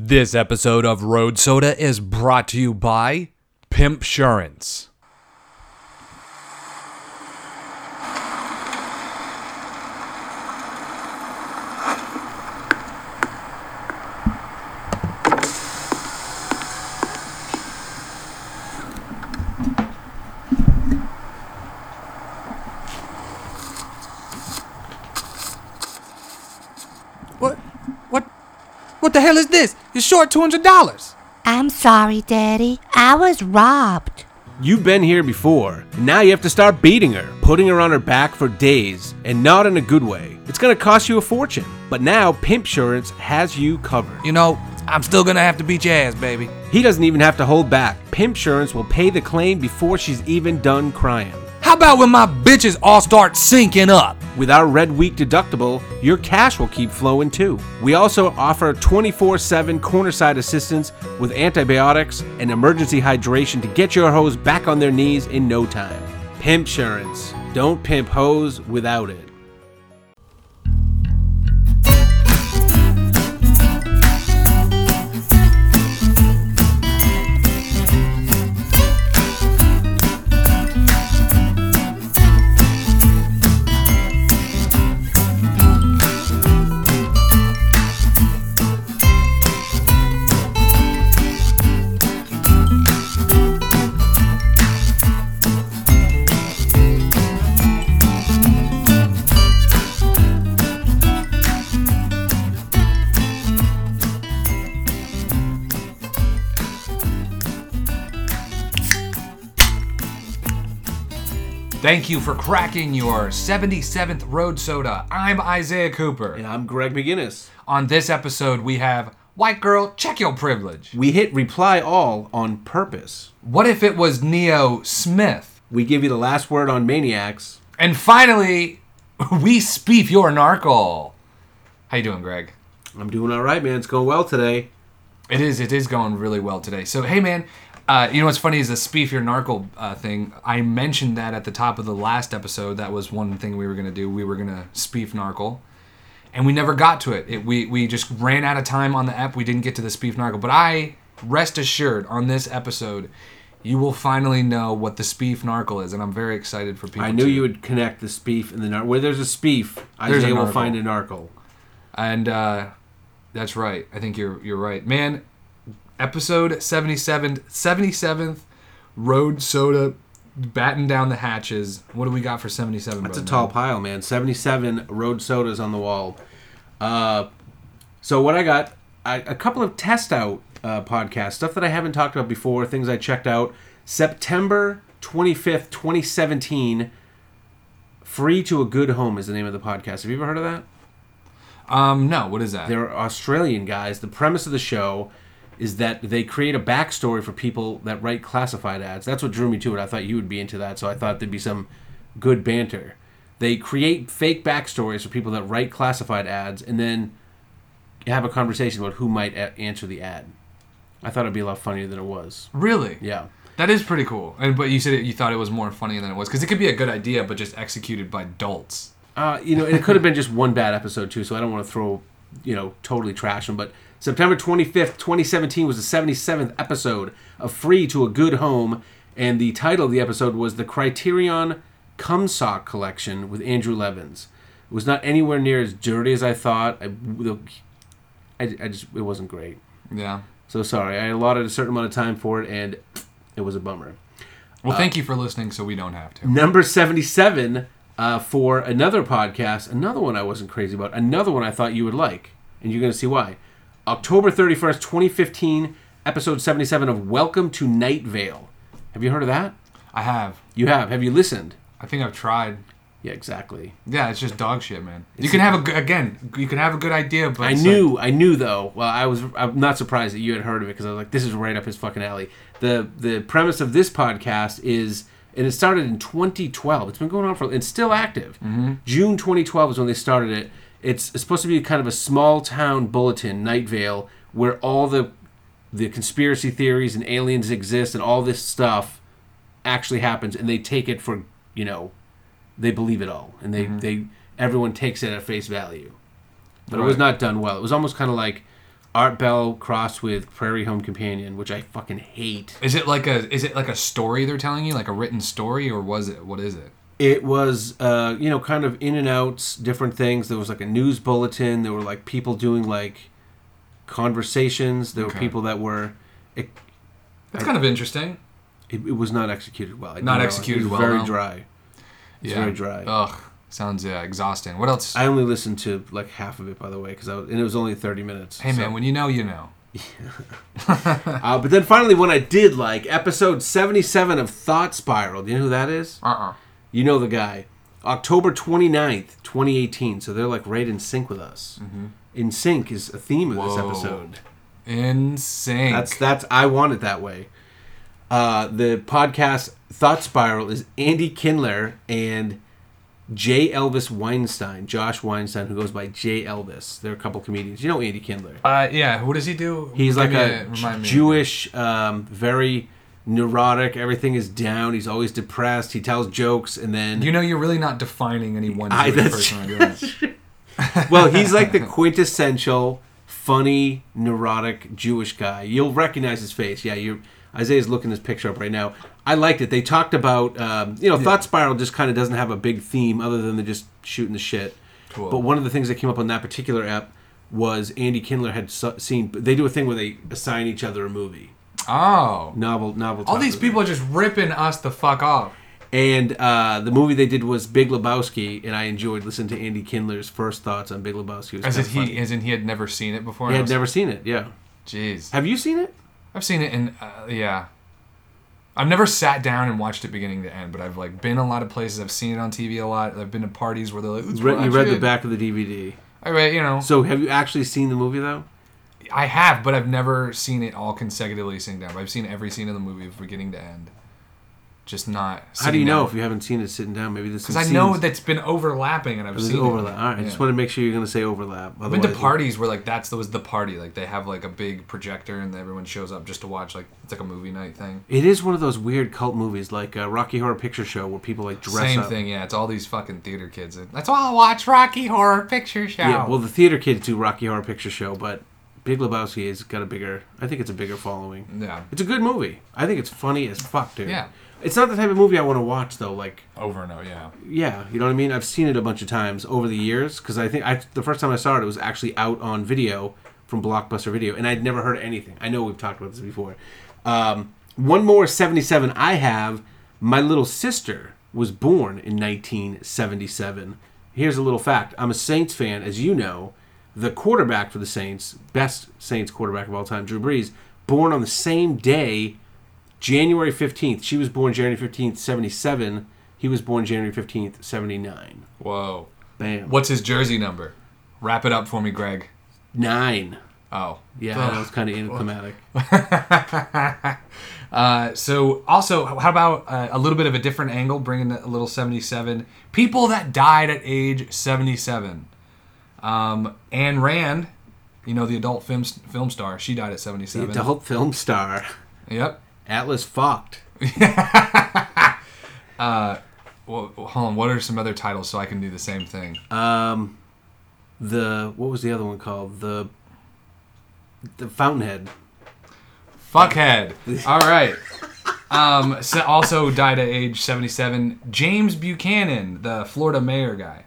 This episode of Road Soda is brought to you by Pimpsurance. What? What? What the hell is this? You're short two hundred dollars. I'm sorry, Daddy. I was robbed. You've been here before, now you have to start beating her, putting her on her back for days, and not in a good way. It's gonna cost you a fortune. But now Pimpsurance has you covered. You know, I'm still gonna have to beat your ass, baby. He doesn't even have to hold back. Pimpsurance will pay the claim before she's even done crying. How about when my bitches all start syncing up? With our Red Week deductible, your cash will keep flowing too. We also offer 24 7 cornerside assistance with antibiotics and emergency hydration to get your hose back on their knees in no time. Pimpsurance. Don't pimp hose without it. Thank you for cracking your 77th Road Soda. I'm Isaiah Cooper. And I'm Greg McGinnis. On this episode, we have White Girl, check your privilege. We hit reply all on purpose. What if it was Neo Smith? We give you the last word on Maniacs. And finally, we speef your narcle. How you doing, Greg? I'm doing all right, man. It's going well today. It is. It is going really well today. So, hey, man. Uh, you know what's funny is the speef your narcle uh, thing. I mentioned that at the top of the last episode. That was one thing we were gonna do. We were gonna speef narcle, and we never got to it. it. We we just ran out of time on the app. We didn't get to the speef narcle. But I rest assured on this episode, you will finally know what the speef narcle is, and I'm very excited for people. I knew to- you would connect the speef and the nar- where there's a speef, There's Isaiah will find a narcle. And uh, that's right. I think you're you're right. Man, episode 77 77th Road Soda batten down the hatches. What do we got for 77? That's a tall pile, man. 77 road sodas on the wall. Uh, so what I got, I, a couple of test out uh, podcasts, stuff that I haven't talked about before, things I checked out. September 25th, 2017. Free to a Good Home is the name of the podcast. Have you ever heard of that? Um no, what is that? They're Australian guys. The premise of the show is that they create a backstory for people that write classified ads. That's what drew me to it. I thought you would be into that, so I thought there'd be some good banter. They create fake backstories for people that write classified ads, and then have a conversation about who might a- answer the ad. I thought it'd be a lot funnier than it was. really? Yeah. That is pretty cool. And but you said it, you thought it was more funny than it was cuz it could be a good idea but just executed by dolts. Uh, you know, and it could have been just one bad episode too, so I don't want to throw, you know, totally trash them. But September 25th, 2017 was the 77th episode of Free to a Good Home, and the title of the episode was The Criterion Cumsock Collection with Andrew Levins. It was not anywhere near as dirty as I thought. I, I, I just, it wasn't great. Yeah. So sorry. I allotted a certain amount of time for it, and it was a bummer. Well, Uh, thank you for listening so we don't have to. Number 77 uh, for another podcast, another one I wasn't crazy about, another one I thought you would like, and you're going to see why. October 31st, 2015, episode 77 of Welcome to Night Vale. Have you heard of that? I have. You have. Have you listened? I think I've tried. Yeah, exactly. Yeah, it's just dog shit, man. You can have a good again. You can have a good idea, but I it's knew, I knew though. Well, I was, I'm not surprised that you had heard of it because I was like, this is right up his fucking alley. the The premise of this podcast is, and it started in 2012. It's been going on for, it's still active. Mm-hmm. June 2012 is when they started it. It's, it's supposed to be kind of a small town bulletin, Night Vale, where all the the conspiracy theories and aliens exist and all this stuff actually happens, and they take it for you know, they believe it all, and they mm-hmm. they everyone takes it at face value but it was not done well. It was almost kind of like Art Bell crossed with Prairie Home Companion, which I fucking hate. Is it like a is it like a story they're telling you, like a written story, or was it what is it? It was, uh, you know, kind of in and outs, different things. There was like a news bulletin. There were like people doing like conversations. There Okay. were people that were. It, That's kind of interesting. it, it was not executed well. I Not executed it was well, Very no? dry. It's yeah. very dry. Ugh, sounds yeah exhausting. What else? I only listened to like half of it, by the way, because and it was only thirty minutes. hey so- man, when you know, you know. Uh, but then finally, when I did like episode seventy-seven of Thought Spiral, do you know who that is? Uh uh You know the guy. October 29th, 2018. So they're like right in sync with us. In sync is a theme of this Mm-hmm. Episode. In sync. That's that's I want it that way. Uh, the podcast Thought Spiral is Andy Kindler and J. Elvis Weinstein, Josh Weinstein, who goes by J. Elvis. They're a couple comedians. You know Andy Kindler. Uh, yeah. What does he do? He's Give like a me. Jewish, um, very neurotic. Everything is down. He's always depressed. He tells jokes, and then You know, you're really not defining any one I- person. well, he's like the quintessential funny, neurotic Jewish guy. You'll recognize his face. Yeah, you Isaiah's looking this picture up right now. I liked it. They talked about, um, you know, Thought Spiral just kind of doesn't have a big theme other than they're just shooting the shit. Cool. But one of the things that came up on that particular app was Andy Kindler had seen. They do a thing where they assign each other a movie, Oh. novel, novel. All these people are just ripping us the fuck off. And uh, the movie they did was Big Lebowski, and I enjoyed listening to Andy Kindler's first thoughts on Big Lebowski. As if he, as in he had never seen it before. He had never seen it. Yeah. Jeez. Have you seen it? I've seen it and uh, yeah. I've never sat down and watched it beginning to end, but I've like been a lot of places. I've seen it on TV a lot. I've been to parties where they're like, Re- you read the back of the DVD. I read, you know, So have you actually seen the movie though? I have, but I've never seen it all consecutively sitting down. But I've seen every scene of the movie from beginning to end. Just not. How do you know if you haven't seen it sitting down? Maybe this Because I know that's been overlapping, and I've seen overlap. It. All right, I just want to make sure you're going to say overlap. I've been to parties where like that's that was the party. Like they have like a big projector and everyone shows up just to watch. Like it's like a movie night thing. It is one of those weird cult movies, like uh, Rocky Horror Picture Show, where people like dress Same up. thing, yeah. It's all these fucking theater kids. That's all I watch Rocky Horror Picture Show. Yeah, well, the theater kids do Rocky Horror Picture Show, but Big Lebowski has got a bigger. I think it's a bigger following. yeah, It's a good movie. I think it's funny as fuck, dude. Yeah. It's not the type of movie I want to watch though. Like, over and over. Yeah, yeah, you know what I mean. I've seen it a bunch of times over the years because I think I the first time I saw it, it was actually out on video from Blockbuster Video, and I'd never heard anything. I know we've talked about this before. Um, one more seventy-seven I have. My little sister was born in 1977. Here's a little fact: I'm a Saints fan, as you know. The quarterback for the Saints, best Saints quarterback of all time, Drew Brees, born on the same day January 15th. She was born January 15th, 77. He was born January 15th, 79. whoa. Bam. What's his jersey number? Wrap it up for me, Greg. Nine. Oh, Yeah, Ugh. that was kind of anticlimactic. Uh, so also, how about uh, a little bit of a different angle, bringing a little seventy-seven people that died at age seventy-seven. Um, Anne Rand, you know the adult film film star, she died at seventy-seven. The Adult film star. Yep. Atlas fucked. Well, hold on. What are some other titles so I can do the same thing? Um, the, what was the other one called? The, the Fountainhead. Fuckhead. All right. Um, so also died at age seventy-seven. James Buchanan, the Florida mayor guy,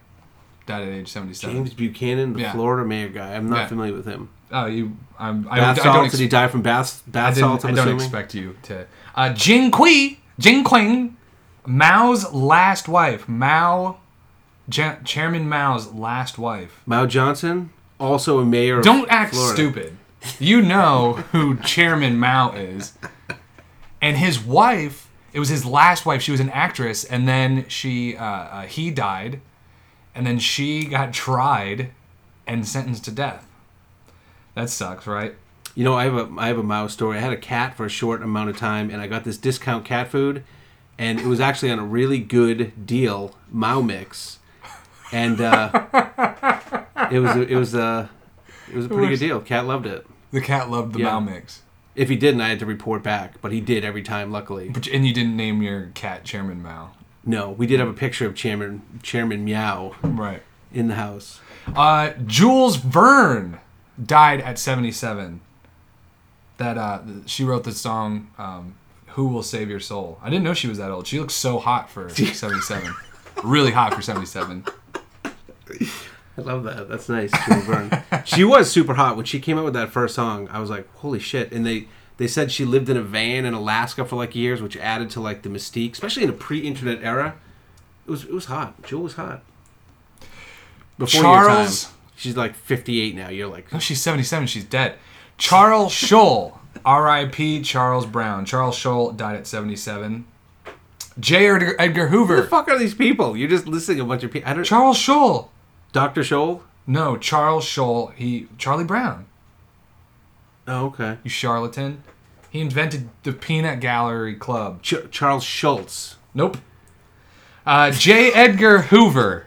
died at age seventy-seven. James Buchanan, the Yeah. Florida mayor guy. I'm not Yeah. familiar with him. Oh, you. I'm, I, Bath I don't. salts? Did he die from bath, I, bath didn't, salts, I I'm don't assuming? expect you to. Uh, Jing Kui, Jing Qing, Mao's last wife. Mao, Ja- Chairman Mao's last wife. Mao Johnson, also a mayor of Don't act Florida. stupid. You know who Chairman Mao is. And his wife, it was his last wife. She was an actress, and then she, uh, uh, he died, and then she got tried and sentenced to death. That sucks, right? You know, I have a I have a Mao story. I had a cat for a short amount of time, and I got this discount cat food, and it was actually on a really good deal, Mao mix, and uh, it was a, it was a it was a pretty good deal. Cat loved it. The cat loved the Yeah. Mao mix. If he didn't, I had to report back, but he did every time. Luckily, But, and you didn't name your cat Chairman Mao. No, we did have a picture of Chairman Chairman Meow Right. in the house. Uh, Jules Verne died at 77. That uh, she wrote the song um, "Who Will Save Your Soul." I didn't know she was that old. She looks so hot for 77. really hot for 77. I love that. That's nice. Julie Byrne. she was super hot when she came out with that first song. I was like, holy shit! And they they said she lived in a van in Alaska for like years, which added to like the mystique, especially in a pre-internet era. It was it was hot. Jewel was hot. Before your Charles- time. She's like 58 now. You're like, No, she's 77. She's dead. Charles Scholl, R.I.P. Charles Brown. Charles Scholl died at 77. J. Edgar, Edgar who the fuck are these people? You're just listing a bunch of people. I don't. Charles Scholl. Dr. Scholl. No, Charles Scholl. He Charlie Brown. Oh, okay. You charlatan. He invented the Peanut Gallery Club. Ch- Charles Schultz. Nope. Uh, J. Edgar Hoover.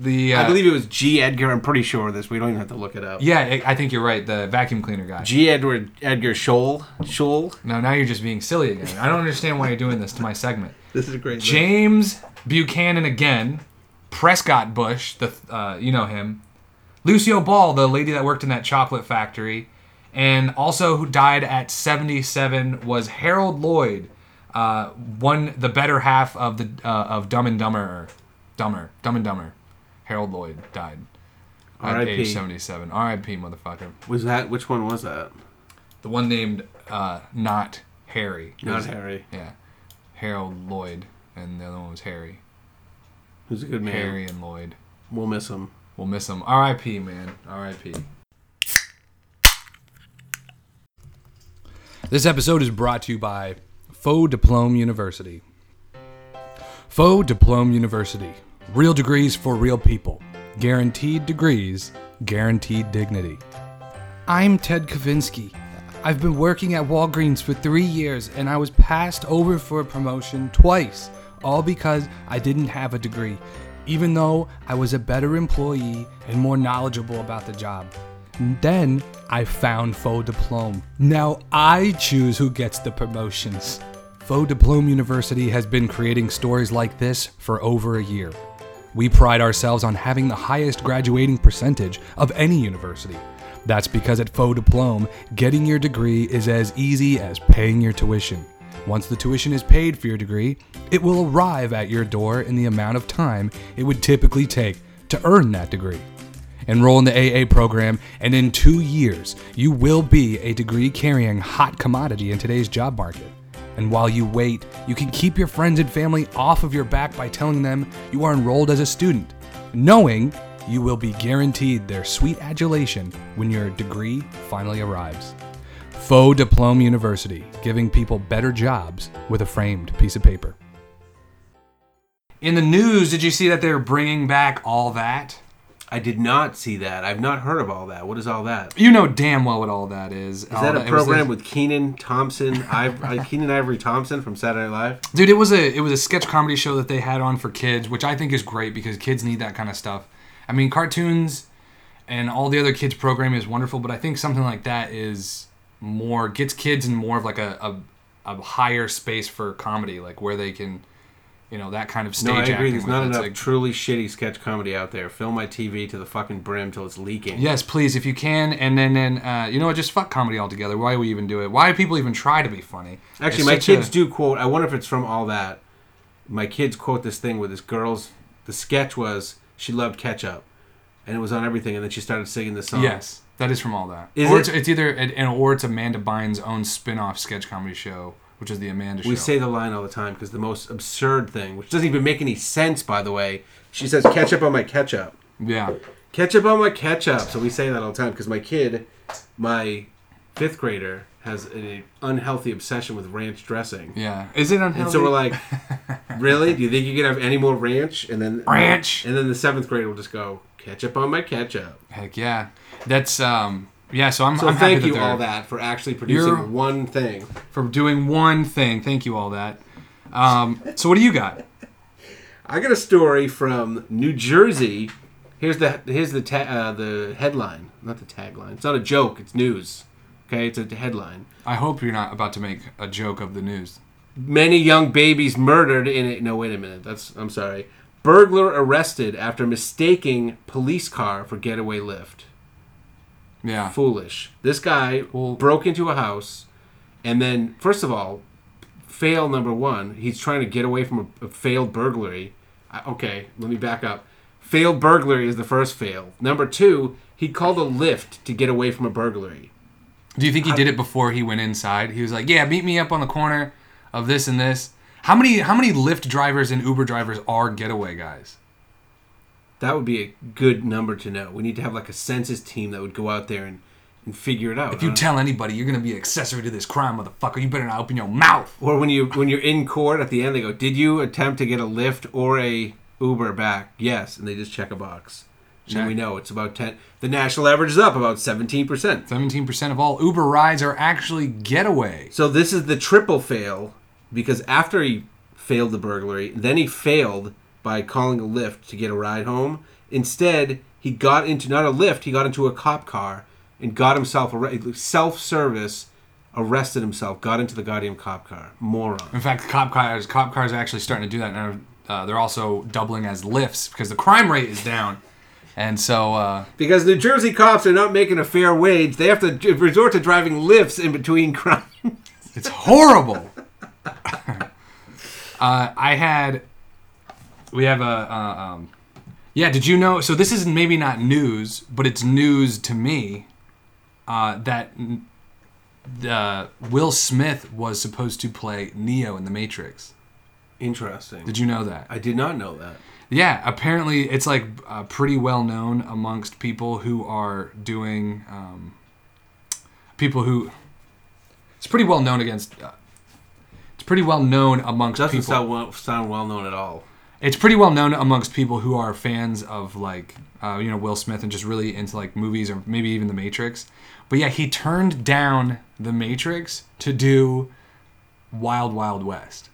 The uh, I believe it was G. Edgar. I'm pretty sure of this. We don't even have to look it up. Yeah, I I think you're right. The vacuum cleaner guy. G. Edward Edgar Scholl. Scholl. no, now you're just being silly again. I don't understand why you're doing this to my segment. This is a great. James Buchanan again, Prescott Bush, the uh, you know him, Lucille Ball, the lady that worked in that chocolate factory, and also who died at 77 was Harold Lloyd, uh, one the better half of the uh, of Dumb and Dumber, Dumber, Dumb and Dumber. Harold Lloyd died at age 77. R.I.P. Motherfucker. Was that which one was that? The one named uh, not Harry. Not Harry. Yeah, Harold Lloyd, and the other one was Harry. Who's a good man? Harry and Lloyd. We'll miss him. We'll miss him. R.I.P. Man. R.I.P. This episode is brought to you by Faux Diplome University. Faux Diplome University. Real degrees for real people. Guaranteed degrees, guaranteed dignity. I'm Ted Kavinsky. I've been working at Walgreens for three years and I was passed over for a promotion twice, all because I didn't have a degree, even though I was a better employee and more knowledgeable about the job. Then I found Faux Diplome. Now I choose who gets the promotions. Faux Diplome University has been creating stories like this for over a year. We pride ourselves on having the highest graduating percentage of any university. That's because at Faux Diplome, getting your degree is as easy as paying your tuition. Once the tuition is paid for your degree, it will arrive at your door in the amount of time it would typically take to earn that degree. Enroll in the AA program, and in two years, you will be a degree carrying hot commodity in today's job market. And while you wait, you can keep your friends and family off of your back by telling them you are enrolled as a student, knowing you will be guaranteed their sweet adulation when your degree finally arrives. Faux Diplome University, giving people better jobs with a framed piece of paper. In the news, did you see that they're bringing back all that? I did not see that. I've not heard of all that. What is all that? You know damn well what all that is. Is that a program with Kenan Thompson, Iv- Keenan Ivory Thompson from Saturday Night Live? Dude, it was a it was a sketch comedy show that they had on for kids, which I think is great because kids need that kind of stuff. I mean, cartoons and all the other kids programming is wonderful, but I think something like that is more gets kids in more of like a a, a higher space for comedy, like where they can, you know, that kind of stage No, I agree. There's not it. Enough like- truly shitty sketch comedy out there. Fill my TV to the fucking brim till it's leaking. Yes, please, if you can, and then then uh, you know what, just fuck comedy altogether. Why do we even do it? Why do people even try to be funny? Actually, It's my kids a- do quote. I wonder if it's from all that. My kids quote this thing with this girl's. The sketch was she loved ketchup, and it was on everything. And then she started singing the song. Yes, that is from all that. Is or it? It's, it's either and or it's Amanda Bynes' own spin-off sketch comedy show, which is the Amanda show. We say the line all the time because the most absurd thing, which doesn't even make any sense, by the way. She says ketchup on my ketchup. yeah. Ketchup on my ketchup. So we say that all the time because my kid, my fifth grader, has an unhealthy obsession with ranch dressing. Yeah. Is it unhealthy? And so we're like, really? Do you think you can have any more ranch? And then Ranch. And then the seventh grader will just go ketchup on my ketchup. Heck yeah. That's um yeah, so I'm, So I'm thank you all that for actually producing You're- one thing. for doing one thing. Thank you all that. Um so what do you got? I got a story from New Jersey. Here's the here's the ta- uh, the headline, not the tagline. It's not a joke. It's news. Okay, it's a headline. I hope you're not about to make a joke of the news. Many young babies murdered in it. No, wait a minute. That's I'm sorry. Burglar arrested after mistaking police car for getaway Lyft. Yeah. foolish. This guy Well- broke into a house, and then first of all, fail number one. He's trying to get away from a, a failed burglary. I, okay, let me back up. Failed burglary is the first fail. Number two, he called a Lyft to get away from a burglary. Do you think he did it before he went inside? He was like, "Yeah, meet me up on the corner of this and this." How many how many Lyft drivers and Uber drivers are getaway guys? That would be a good number to know. We need to have like a census team that would go out there and, and figure it out. If you tell anybody you're gonna be accessory to this crime, motherfucker, you better not open your mouth. Or when you when you're in court at the end, they go, "Did you attempt to get a Lyft or a Uber back?" Yes, and they just check a box. And we know it's about ten. The national average is up about seventeen percent. Seventeen percent of all Uber rides are actually getaway. So this is the triple fail because after he failed the burglary, then he failed by calling a Lyft to get a ride home. Instead, he got into not a Lyft, he got into a cop car and got himself arre- self-service arrested himself, got into the goddamn cop car. Moron. In fact, cop cars cop cars are actually starting to do that now. Uh, they're also doubling as Lyfts because the crime rate is down, and so uh, Because New Jersey cops are not making a fair wage, they have to resort to driving Lyfts in between crimes. It's horrible. uh, I had. We have a. Uh, um, yeah, did you know? So this is maybe not news, but it's news to me. Uh, that uh, Will Smith was supposed to play Neo in The Matrix. Interesting. Did you know that? I did not know that. Yeah, apparently it's like uh, pretty well known amongst people who are doing um, people who. It's pretty well known against. Uh, it's pretty well known amongst Doesn't people. sound well, sound well known at all. It's pretty well known amongst people who are fans of like uh, you know Will Smith and just really into like movies or maybe even The Matrix. But yeah, he turned down The Matrix to do Wild Wild West.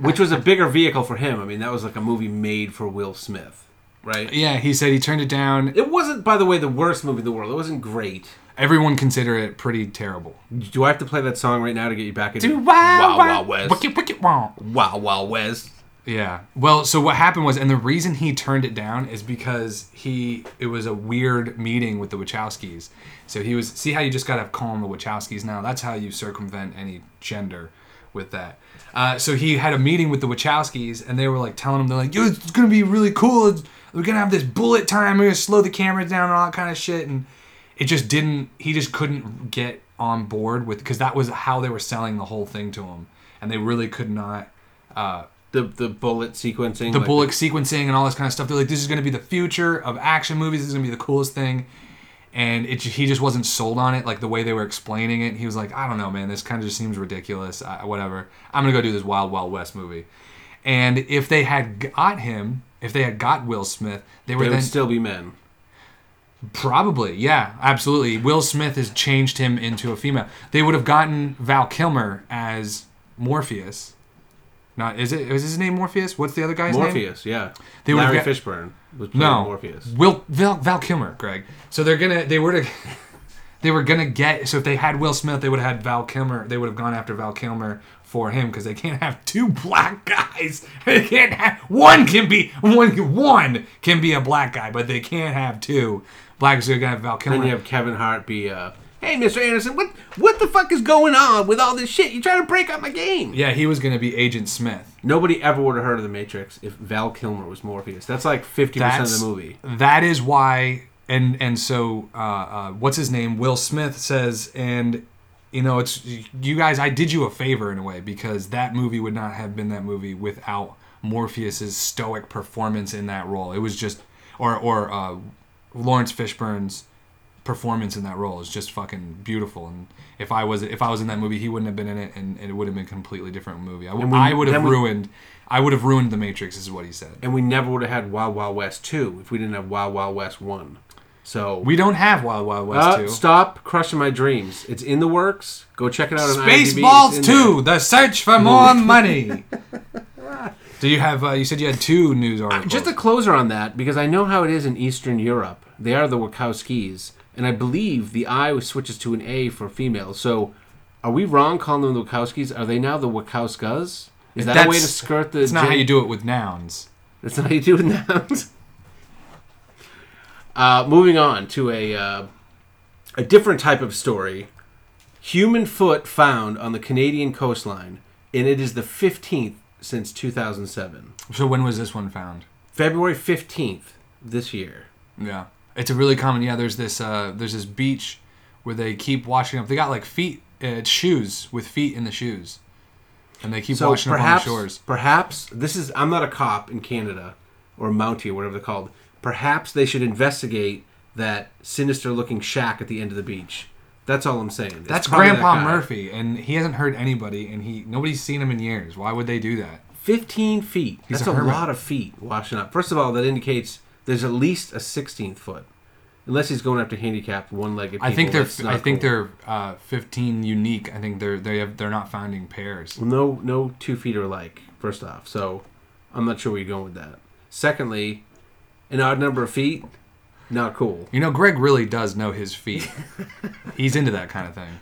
Which was a bigger vehicle for him. I mean, that was like a movie made for Will Smith, right? Yeah, he said he turned it down. It wasn't, by the way, the worst movie in the world. It wasn't great. Everyone consider it pretty terrible. Do I have to play that song right now to get you back into Do wild, Wow Wow West? Wicked, wicked, wow. Wow Wow West. Yeah. Well, so what happened was, and the reason he turned it down is because he it was a weird meeting with the Wachowskis. So he was see how you just gotta call them the Wachowskis now. That's how you circumvent any gender with that. Uh, so he had a meeting with the Wachowskis, and they were like telling him they're like, "Yo, it's gonna be really cool. It's- we're gonna have this bullet time. We're gonna slow the cameras down and all that kind of shit." And it just didn't. He just couldn't get on board with because that was how they were selling the whole thing to him, and they really could not. Uh, The the bullet sequencing. the like bullet sequencing and all this kind of stuff. They're like, this is going to be the future of action movies. This is going to be the coolest thing. And it, he just wasn't sold on it, like the way they were explaining it. He was like, I don't know, man. This kind of just seems ridiculous. I, whatever. I'm gonna go do this Wild Wild West movie. And if they had got him, if they had got Will Smith, they were They then would still be men. Probably, yeah, absolutely. Will Smith has changed him into a female. They would have gotten Val Kilmer as Morpheus. Not is it is his name Morpheus? What's the other guy's name? Morpheus, yeah. They would've Larry got- Fishburne was playing No, Morpheus. Will Val, Val Kilmer, Greg. So they're gonna they were to they were gonna get so if they had Will Smith, they would have had Val Kilmer. They would have gone after Val Kilmer for him because they can't have two black guys. They can't have one can be one one can be a black guy, but they can't have two black. So gonna have Val Kilmer. Then you have Kevin Hart be, uh, hey, Mr. Anderson, what what the fuck is going on with all this shit? You trying to break up my game? yeah, he was gonna be Agent Smith. Nobody ever would have heard of The Matrix if Val Kilmer was Morpheus. That's like 50% of the movie. That is why, and and so uh, uh, what's his name? Will Smith says, and you know, it's you guys. I did you a favor in a way because that movie would not have been that movie without Morpheus's stoic performance in that role. It was just, or or uh, Laurence Fishburne's performance in that role is just fucking beautiful. And if I was if I was in that movie, he wouldn't have been in it, and, and it would have been a completely different movie. I, we- I would have we- ruined. I would have ruined the Matrix. Is what he said. And we never would have had Wild Wild West 2 if we didn't have Wild Wild West 1. So, We don't have Wild Wild West uh, two. stop crushing my dreams. It's in the works. Go check it out on Spaceballs in 2, The Search for More Money. Do you have, uh, you said you had two news articles. Just a closer on that, because I know how it is in Eastern Europe. They are the Wachowskis. And I believe the I switches to an A for female. So, are we wrong calling them the Wachowskis? Are they now the Wachowskas? Is that a way to skirt the. It's not how you do it with nouns. That's not how you do it now. Uh, moving on to a uh, a different type of story. Human foot found on the Canadian coastline, and it is the 15th since 2007. So when was this one found? February 15th this year. Yeah, it's a really common. Yeah, there's this uh, there's this beach where they keep washing up. They got like feet, uh, shoes with feet in the shoes, and they keep So washing perhaps, up on the shores. perhaps this is. I'm not a cop in Canada or a Mountie or whatever they're called. Perhaps they should investigate that sinister-looking shack at the end of the beach. That's all I'm saying. It's That's probably that Grandpa guy. Murphy, and he hasn't hurt anybody, and he nobody's seen him in years. Why would they do that? 15 feet. He's That's a a, hermit. lot of feet washing up. First of all, that indicates there's at least a 16th foot. Unless he's going after handicapped one-legged people. I think they're that's I think cool. they're uh, 15 unique. I think they're they have they're not finding pairs. Well, no, no two feet are alike. First off, so I'm not sure where you're going with that. Secondly, an odd number of feet, not cool. You know, Greg really does know his feet. He's into that kind of thing.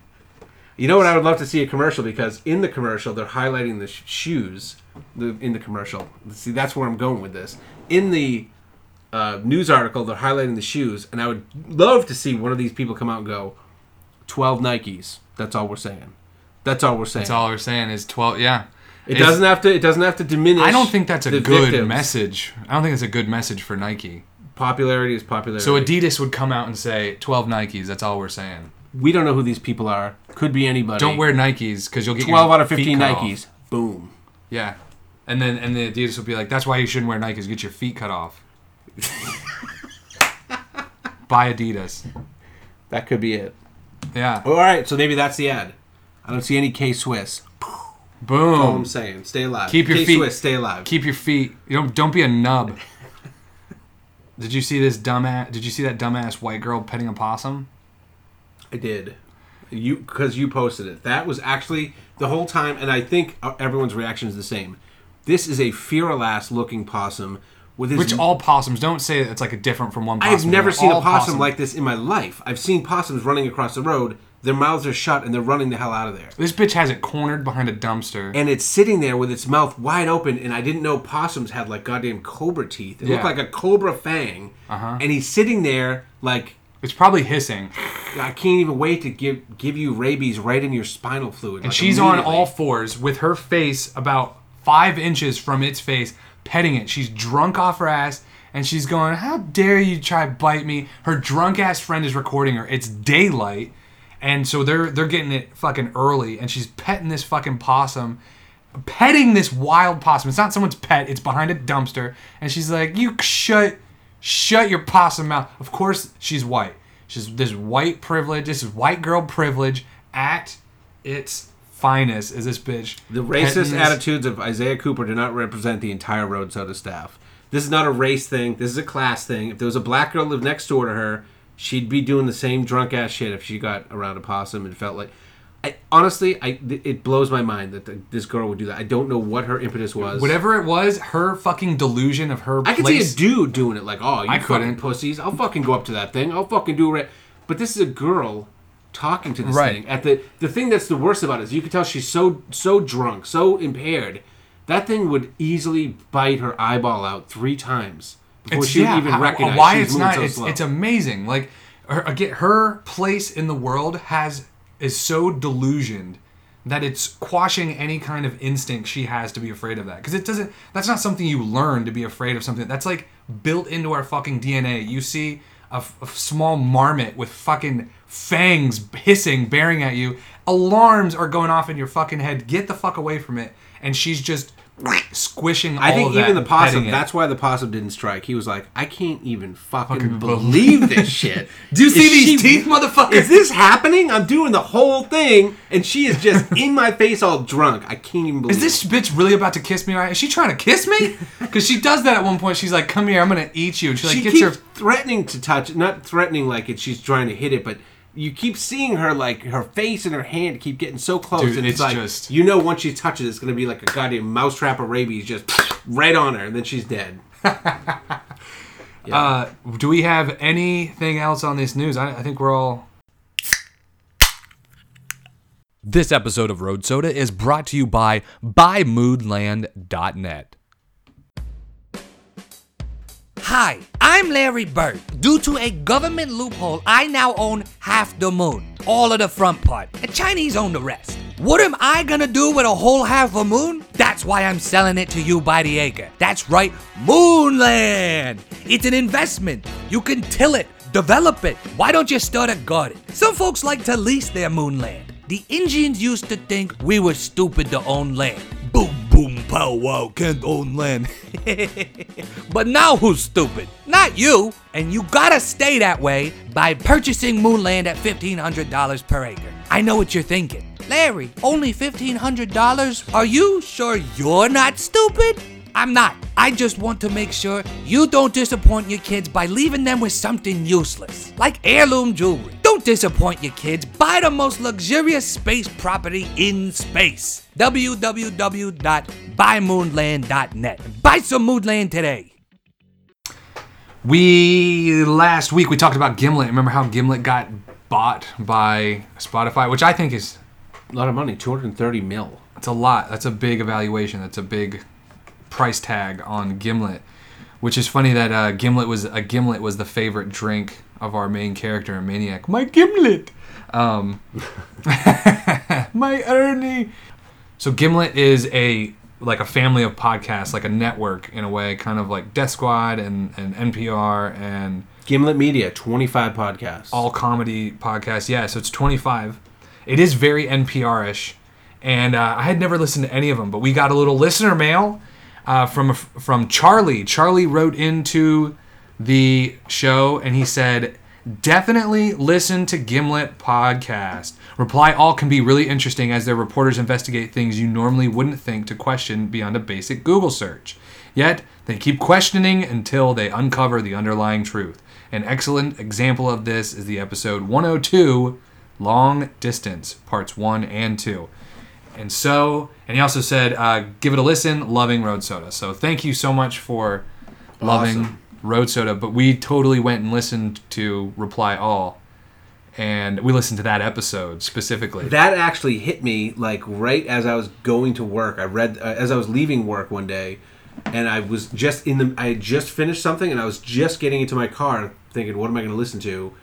You know what? I would love to see a commercial because in the commercial they're highlighting the sh- shoes. The in the commercial, see that's where I'm going with this. In the uh, news article, they're highlighting the shoes, and I would love to see one of these people come out and go, "12 Nikes." That's all we're saying. That's all we're saying. That's all we're saying is 12. Yeah, it doesn't have to. It doesn't have to diminish. I don't think that's a the good victims. message. I don't think it's a good message for Nike. Popularity is popularity. So Adidas would come out and say 12 Nikes. That's all we're saying. we don't know who these people are. Could be anybody. Don't wear Nikes because you'll get 12 your out of feet 15 cut off. Nikes. Boom. Yeah, and then and the Adidas will be like, "That's why you shouldn't wear Nikes. Get your feet cut off." Buy Adidas. That could be it. Yeah. All right, so maybe that's the ad. I don't see any K Swiss. All I'm saying, stay alive. Keep your K feet- stay alive. Keep your feet. You don't don't be a nub. Did you see this dumbass? Did you see that dumbass white girl petting a possum? I did. You because you posted it. That was actually the whole time, and I think uh, everyone's reaction is the same. This is a Firalas looking possum with his. Which all possums don't say that it's like a different from one. Possum. I've never seen a all possum like this in my life. I've seen possums running across the road. Their mouths are shut and they're running the hell out of there. This bitch has it cornered behind a dumpster. and it's sitting there with its mouth wide open and i didn't know possums had like goddamn cobra teeth it looked like a cobra fang Uh-huh. and he's sitting there like It's probably hissing, i can't even wait to give give you rabies right in your spinal fluid and like, she's on all fours with her face about five inches from its face, petting it. She's drunk off her ass, and she's going, "How dare you try bite me?" Her drunk ass friend is recording her. It's daylight, and so they're they're getting it fucking early, and she's petting this fucking possum. Petting this wild possum. It's not someone's pet. It's behind a dumpster, and she's like, "You shut, shut your possum mouth." Of course, she's white. She's this white privilege. This is white girl privilege at its finest. Is this bitch the racist attitudes of isaiah cooper do not represent the entire road soda staff this is not a race thing this is a class thing if there was a black girl lived next door to her she'd be doing the same drunk ass shit if she got around a possum and felt like I, honestly, I it blows my mind that the, this girl would do that. I don't know what her impetus was. Whatever it was, her fucking delusion of her I could place. see a dude doing it, like, oh, you I fucking couldn't. pussies. I'll fucking go up to that thing. I'll fucking do it. But this is a girl talking to this Right. thing. At the the thing that's the worst about it is you can tell she's so so drunk, so impaired. That thing would easily bite her eyeball out three times before it's she yeah, even how- recognize why it's not. so it's, it's amazing. Like her, again, her place in the world has is so delusioned that it's quashing any kind of instinct she has to be afraid of that. Because it doesn't that's not something you learn to be afraid of something. That's like built into our fucking dna you see a, f- a small marmot with fucking fangs hissing bearing at you. Alarms are going off in your fucking head. Get the fuck away from it. And she's just squishing I think of that even the possum. That's why the possum didn't strike. He was like, I can't even fucking, Fucking believe this shit. Do you Is see these she- teeth, motherfucker? Is this happening? I'm doing the whole thing, and she is just in my face, all drunk. I can't even believe. Is this bitch really about to kiss me? Right? Is she trying to kiss me? Because she does that at one point. She's like, "Come here, I'm gonna eat you." And she like she gets keeps her. threatening to touch, not threatening like it. She's trying to hit it, but you keep seeing her like her face and her hand keep getting so close, Dude, and it's, it's like just- you know once she touches, it, it's gonna be like a goddamn mousetrap of rabies, just right on her, and then she's dead. Uh, do we have anything else on this news? I, I think we're all. This episode of Road Soda is brought to you by BuyMoonland.net. Hi, I'm Larry Bird. Due to a government loophole, I now own half the moon, all of the front part. The Chinese own the rest. What am I gonna do with a whole half a moon? That's why I'm selling it to you by the acre. That's right, Moonland! It's an investment. You can till it, develop it. Why don't you start a garden? Some folks like to lease their moonland. The Indians used to think we were stupid to own land. Boom, boom, pow, wow, can't own land. but now who's stupid? Not you. And you gotta stay that way by purchasing moonland at $1,500 per acre. I know what you're thinking. Larry, only $1,500? Are you sure you're not stupid? I'm not. I just want to make sure you don't disappoint your kids by leaving them with something useless, like heirloom jewelry. Don't disappoint your kids. Buy the most luxurious space property in space. www.buymoonland.net. Buy some moonland today. We last week we talked about Gimlet. Remember how Gimlet got bought by Spotify, which I think is A lot of money, 230 mil. it's a lot. That's a big evaluation. That's a big price tag on Gimlet. Which is funny that uh, Gimlet was a Gimlet was the favorite drink of our main character in Maniac. My Gimlet, um, my Ernie. So Gimlet is a like a family of podcasts, like a network in a way, kind of like Death Squad and, and NPR and Gimlet Media, 25 podcasts. all comedy podcasts. Yeah, so it's 25. It is very NPR ish. And uh, I had never listened to any of them, but we got a little listener mail uh, from from Charlie. Charlie wrote into the show and he said, Definitely listen to Gimlet podcast. Reply All can be really interesting as their reporters investigate things you normally wouldn't think to question beyond a basic Google search. Yet, they keep questioning until they uncover the underlying truth. An excellent example of this is the episode 102 Long Distance, parts 1 and 2. And so, and he also said, uh, give it a listen, loving Road Soda. So thank you so much for loving. Road Soda. But we totally went and listened to Reply All. And we listened to that episode specifically. That actually hit me like right as I was going to work. I read uh, as I was leaving work one day, and I was just in the. I had just finished something, and I was just getting into my car, thinking, "What am I going to listen to?"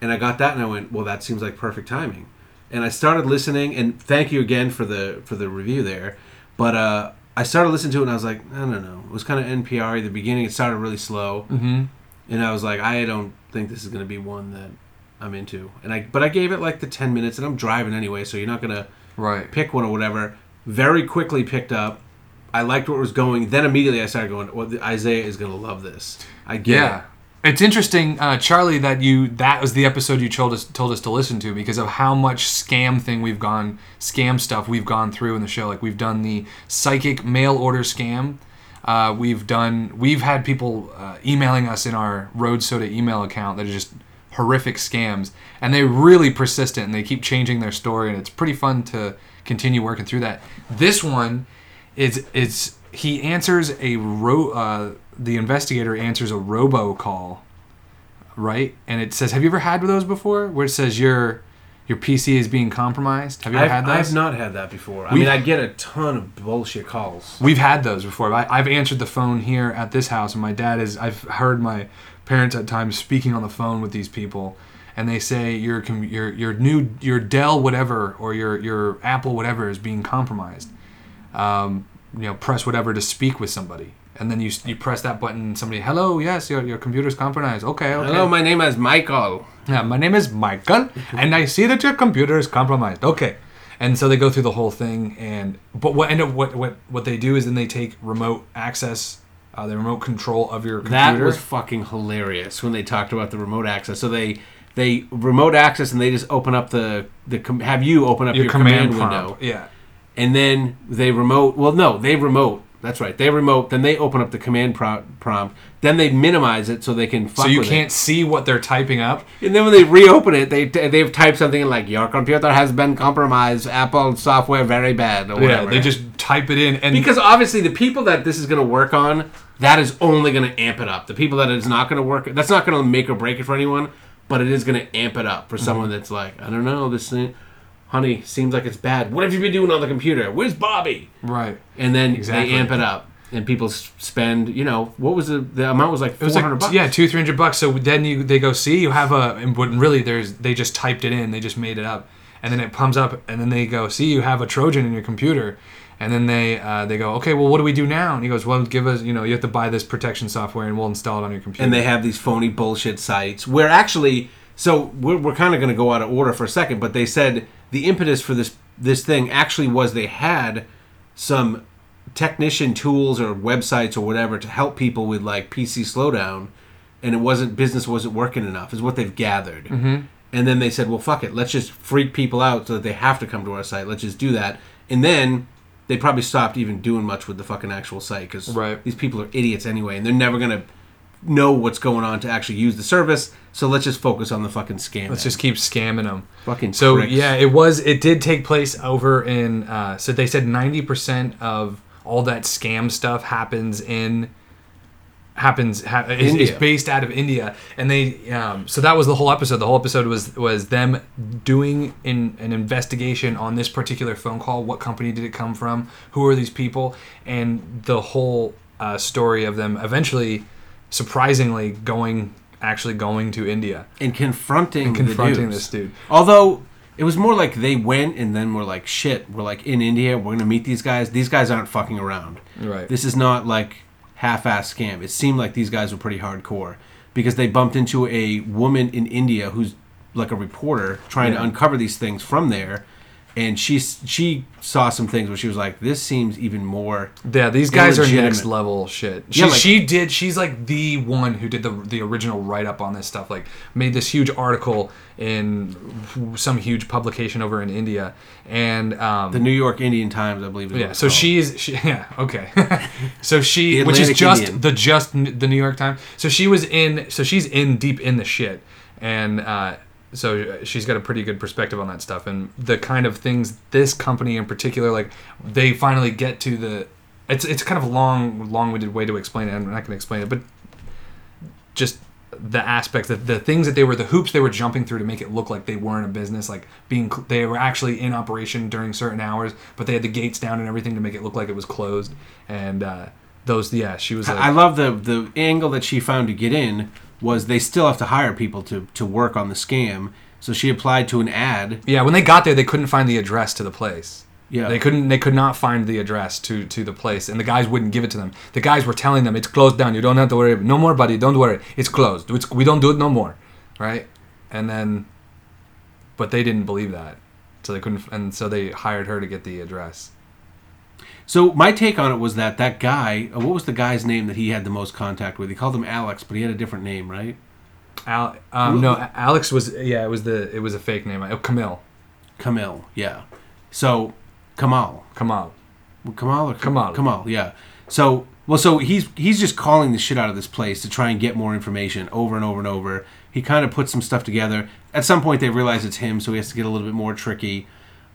And I got that, and I went, "Well, that seems like perfect timing." And I started listening, and thank you again for the for the review there. But uh, I started listening to it, and I was like, I don't know. It was kind of NPR. At the beginning, it started really slow, mm-hmm. and I was like, I don't think this is going to be one that I'm into. And I, but I gave it like the ten minutes, and I'm driving anyway, so you're not gonna Right. pick one or whatever. Very quickly picked up. I liked where it was going. Then immediately I started going, "Well, Isaiah is gonna love this." I get Yeah. it. It's interesting, uh, Charlie, that you that was the episode you told us told us to listen to because of how much scam thing we've gone scam stuff we've gone through in the show. Like we've done the psychic mail order scam. Uh, we've done we've had people uh, emailing us in our Road Soda email account that are just horrific scams, and they're really persistent and they keep changing their story, and it's pretty fun to continue working through that. This one is it's he answers a ro- uh, the investigator answers a robo call, right? And it says, "Have you ever had those before?" Where it says your your PC is being compromised. Have you ever I've, had those? I've not had that before. I We've- mean, I get a ton of bullshit calls. We've had those before. I, I've answered the phone here at this house, and my dad is. I've heard my parents at times speaking on the phone with these people, and they say your com- your your new your Dell whatever or your your Apple whatever is being compromised. Um, you know, press whatever to speak with somebody, and then you you press that button. and Somebody, hello, yes, your your computer's compromised. Okay, okay. Hello, my name is Michael. Yeah, my name is Michael, and I see that your computer is compromised. Okay, and so they go through the whole thing, and but what end up what what what they do is then they take remote access, uh, the remote control of your computer. That was fucking hilarious when they talked about the remote access. So they they remote access and they just open up the the com- have you open up your, your, command, command, window. Yeah, and then they remote. Well, no, they remote. That's right. They remote. Then they open up the command pro- prompt. Then they minimize it so they can. Fuck so you can't It. see what they're typing up. And then when they reopen it, they they've typed something like your computer has been compromised. Apple software very bad. Or Yeah, whatever. they just type it in, and because obviously the people that this is going to work on, that is only going to amp it up. The people that it's not going to work, that's not going to make or break it for anyone. But it is going to amp it up for someone mm-hmm. that's like, I don't know, this thing, honey, seems like it's bad. What have you been doing on the computer? Where's Bobby? right. and then Exactly. they amp it up. and people s- spend. You know, what was the the amount was like It four was hundred like bucks. yeah, two three hundred bucks. So then you they go see you have a and when really there's they just typed it in, they just made it up, and then it comes up, and then they go see you have a Trojan in your computer, and then they uh, they go okay, well what do we do now? And he goes, well give us you know you have to buy this protection software and we'll install it on your computer. and they have these phony bullshit sites where actually so we're, we're kind of going to go out of order for a second but they said the impetus for this this thing actually was they had some technician tools or websites or whatever to help people with like pc slowdown and it wasn't business wasn't working enough is what they've gathered mm-hmm. and then they said well fuck it let's just freak people out so that they have to come to our site let's just do that and then they probably stopped even doing much with the fucking actual site because Right. these people are idiots anyway and they're never going to know what's going on to actually use the service. So let's just focus on the fucking scam. Let's just keep scamming them. fucking So pricks. yeah, it was. It did take place over in. Uh, so they said ninety percent of all that scam stuff happens in. Happens ha, is, is based out of India, and they. Um, so that was the whole episode. The whole episode was was them doing in an investigation on this particular phone call. What company did it come from? Who are these people? And the whole uh, story of them eventually, surprisingly, going actually going to India and confronting and confronting this dude. Although it was more like they went and then we're like, shit, we're like in India, we're gonna meet these guys. These guys aren't fucking around. Right. This is not like half-ass scam. It seemed like these guys were pretty hardcore because they bumped into a woman in India who's like a reporter trying to uncover these things from there. And she she saw some things where she was like, "This seems even more." Yeah, these guys are next level shit. She, Yeah, like- she did. She's like the one who did the the original write up on this stuff. Like made this huge article in some huge publication over in India, and um, The New York Indian Times, I believe. Yeah. So called. she's she, yeah okay. so she which is just Indian. the just the New York Times. So she was in. So she's in deep in the shit, and uh, so she's got a pretty good perspective on that stuff and the kind of things this company in particular like they finally get to the. It's it's kind of a long long-winded way to explain it. I'm not going to explain it, but just the aspects that the things that they were the hoops they were jumping through to make it look like they weren't a business like being they were actually in operation during certain hours but they had the gates down and everything to make it look like it was closed and uh those yeah she was like I love the the angle that she found to get in was they still have to hire people to to work on the scam. So she applied to an ad. yeah when they got there they couldn't find the address to the place. Yeah. they couldn't they could not find the address to to the place and the guys wouldn't give it to them. The guys were telling them it's closed down. You don't have to worry. No more buddy. Don't worry. It's closed. It's, we don't do it no more. Right? And then but they didn't believe that. So they couldn't and so they hired her to get the address So my take on it was that that guy, uh, what was the guy's name that he had the most contact with? He called him Alex, but he had a different name, right? Al, um, no alex was yeah it was the it was a fake name oh, camille Kamil, yeah. So Kamal, kamal Kamal or Kamal. Kamal, yeah. So well, so he's he's just calling the shit out of this place to try and get more information over and over and over. He kind of puts some stuff together. At some point, they realize it's him, so he has to get a little bit more tricky.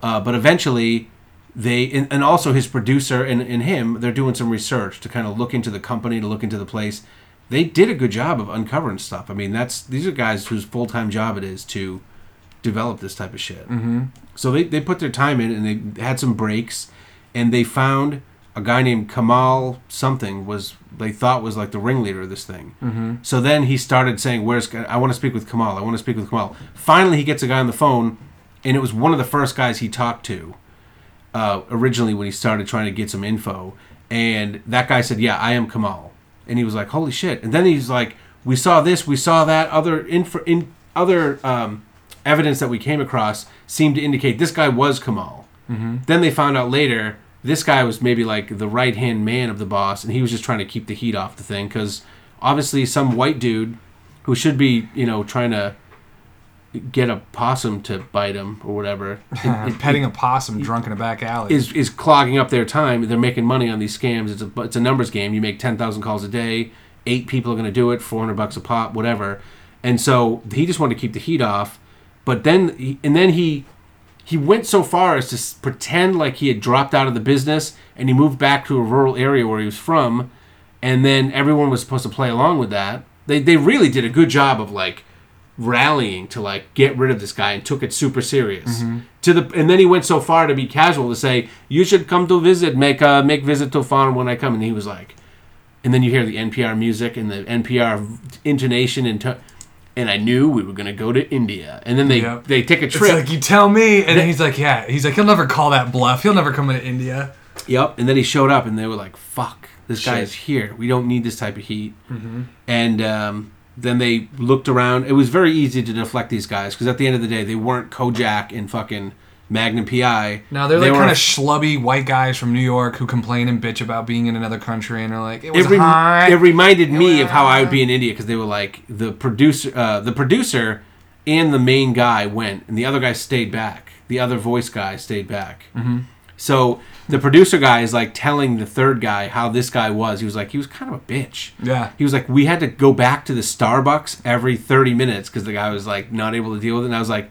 Uh, but eventually, they and, and also his producer and, and him, they're doing some research to kind of look into the company, to look into the place. They did a good job of uncovering stuff. I mean, that's these are guys whose full time job it is to develop this type of shit. Mm-hmm. So they, they put their time in and they had some breaks, and they found a guy named Kamal something was they thought was like the ringleader of this thing. Mm-hmm. So then he started saying, "Where's I want to speak with Kamal? I want to speak with Kamal." Finally, he gets a guy on the phone, and it was one of the first guys he talked to uh, originally when he started trying to get some info. And that guy said, "Yeah, I am Kamal," and he was like, "Holy shit!" And then he's like, "We saw this, we saw that. Other info, in other um, evidence that we came across seemed to indicate this guy was Kamal." Then they found out later this guy was maybe like the right hand man of the boss, and he was just trying to keep the heat off the thing because obviously some white dude who should be you know trying to get a possum to bite him or whatever it- it- petting a possum drunk in a back alley is is clogging up their time. They're making money on these scams. It's a it's a numbers game. You make ten thousand calls a day. Eight people are going to do it. Four hundred bucks a pop, whatever. And so he just wanted to keep the heat off. But then and then he he went so far as to pretend like he had dropped out of the business and he moved back to a rural area where he was from. And then everyone was supposed to play along with that. They they really did a good job of like rallying to like get rid of this guy and took it super serious. Mm-hmm. To the and then he went so far to be casual to say, "You should come to visit, make uh make visit to farm when I come." And he was like, and then you hear the NPR music and the NPR intonation and. To- and I knew we were gonna go to India, and then they Yep. they take a It's trip. like you tell me, and then he's like, yeah. He's like, he'll never call that bluff. He'll never come into India. Yep. And then he showed up, and they were like, "Fuck, this guy is here. We don't need this type of heat." And um, then they looked around. It was very easy to deflect these guys because at the end of the day, they weren't Kojak and fucking Magnum PI. Now they're They like kind of schlubby white guys from New York who complain and bitch about being in another country, and they're like, it was It, rem- hot. it reminded me of how I would be in India because they were like the producer, uh, the producer, and the main guy went, and the other guy stayed back. The other voice guy stayed back. Mm-hmm. So the producer guy is like telling the third guy how this guy was. He was like, he was kind of a bitch. Yeah. He was like, we had to go back to the Starbucks every 30 minutes because the guy was like not able to deal with it. And I was like,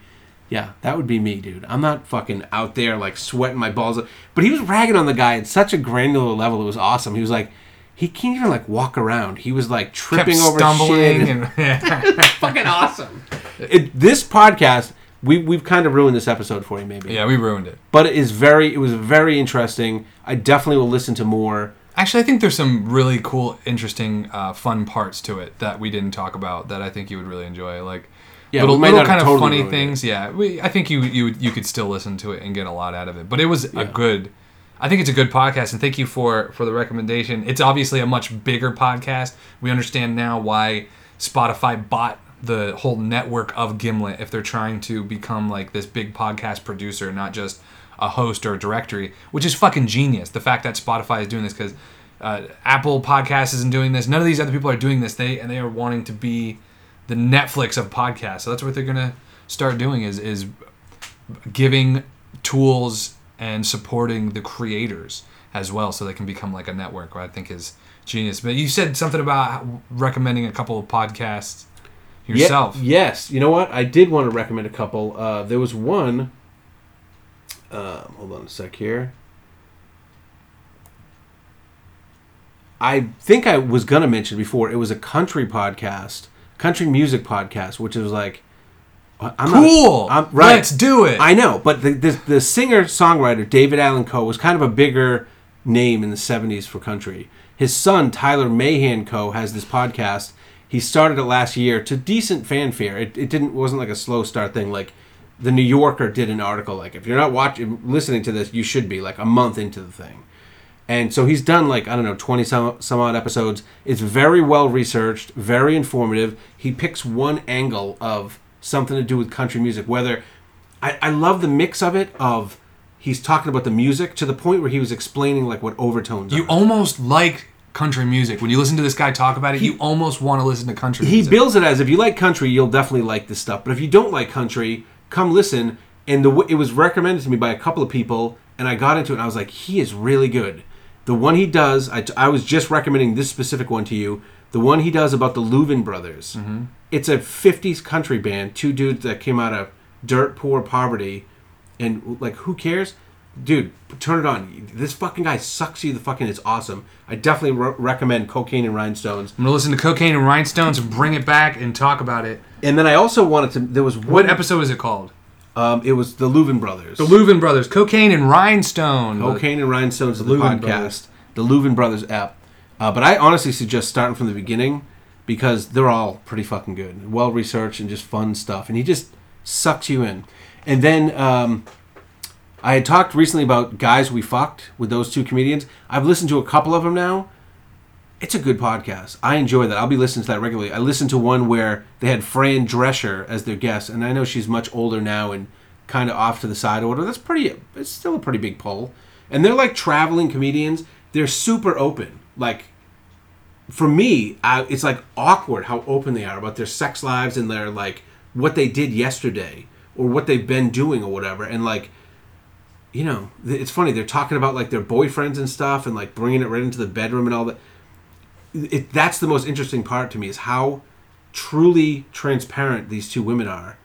yeah, that would be me, dude. I'm not fucking out there like sweating my balls. up. But he was ragging on the guy at such a granular level. It was awesome. He was like, he can't even like walk around. He was like kept tripping over stumbling shit. and fucking awesome. It, this podcast, we we've kind of ruined this episode for you, maybe. yeah, we ruined it. But it is very, it was very interesting. I definitely will listen to more. Actually, I think there's some really cool, interesting, uh, fun parts to it that we didn't talk about that I think you would really enjoy. Like Yeah, little, little kind of totally funny ruined it. things. Yeah, we, I think you you you could still listen to it and get a lot out of it. But it was a good. I think it's a good podcast, and thank you for for the recommendation. It's obviously a much bigger podcast. We understand now why Spotify bought the whole network of Gimlet if they're trying to become like this big podcast producer, not just a host or a directory, which is fucking genius. The fact that Spotify is doing this because uh, Apple Podcast isn't doing this. None of these other people are doing this. They and they are wanting to be the Netflix of podcasts. So that's what they're gonna start doing is is giving tools and supporting the creators as well, so they can become like a network. What I think is genius. But you said something about recommending a couple of podcasts Ye- yes. You know what? I did want to recommend a couple. Uh, there was one. Um, hold on a sec here. I think I was gonna mention before. It was a country podcast, country music podcast, which was like, I'm not- Cool. I'm, right. Let's do it. I know, but the the, the singer songwriter David Allan Coe was kind of a bigger name in the '70s for country. His son Tyler Mahan Coe has this podcast. He started it last year to decent fanfare. It, it didn't wasn't like a slow start thing. Like the New Yorker did an article. Like if you're not watching listening to this, you should be like a month into the thing. And so he's done like I don't know twenty some some odd episodes. It's very well researched, very informative. He picks one angle of something to do with country music. Whether I, I love the mix of it of he's talking about the music to the point where he was explaining like what overtones. you are. almost like country music when you listen to this guy talk about it. you almost want to listen to country. he music. builds it as if you like country, you'll definitely like this stuff. But if you don't like country, come listen. And the it was recommended to me by a couple of people, and I got into it. and I was like, he is really good. The one he does, I, I was just recommending this specific one to you. The one he does about the Louvin brothers. Mm-hmm. It's a '50s country band, two dudes that came out of dirt poor poverty, and like, who cares? Dude, turn it on. This fucking guy sucks you the fucking. It's awesome. I definitely re- recommend Cocaine and Rhinestones. I'm gonna listen to Cocaine and Rhinestones and bring it back and talk about it. And then I also wanted to. There was one What episode is it called? Um, it was the Louvin brothers. The Louvin Brothers, Cocaine and Rhinestone. Cocaine and Rhinestones the Louvin podcast. brothers. The Louvin brothers app. Uh, but I honestly suggest starting from the beginning because they're all pretty fucking good, well researched, and just fun stuff. And he just sucks you in. And then um, I had talked recently about guys we fucked with those two comedians. I've listened to a couple of them now. It's a good podcast. I enjoy that. I'll be listening to that regularly. I listened to one where they had Fran Drescher as their guest, and I know she's much older now and kind of off to the side or whatever. That's pretty. It's still a pretty big pull. And they're like traveling comedians. They're super open. Like for me, I, it's like awkward how open they are about their sex lives and their like what they did yesterday or what they've been doing or whatever. And like you know, it's funny. They're talking about like their boyfriends and stuff, and like bringing it right into the bedroom and all that. It, that's the most interesting part to me is how truly transparent these two women are.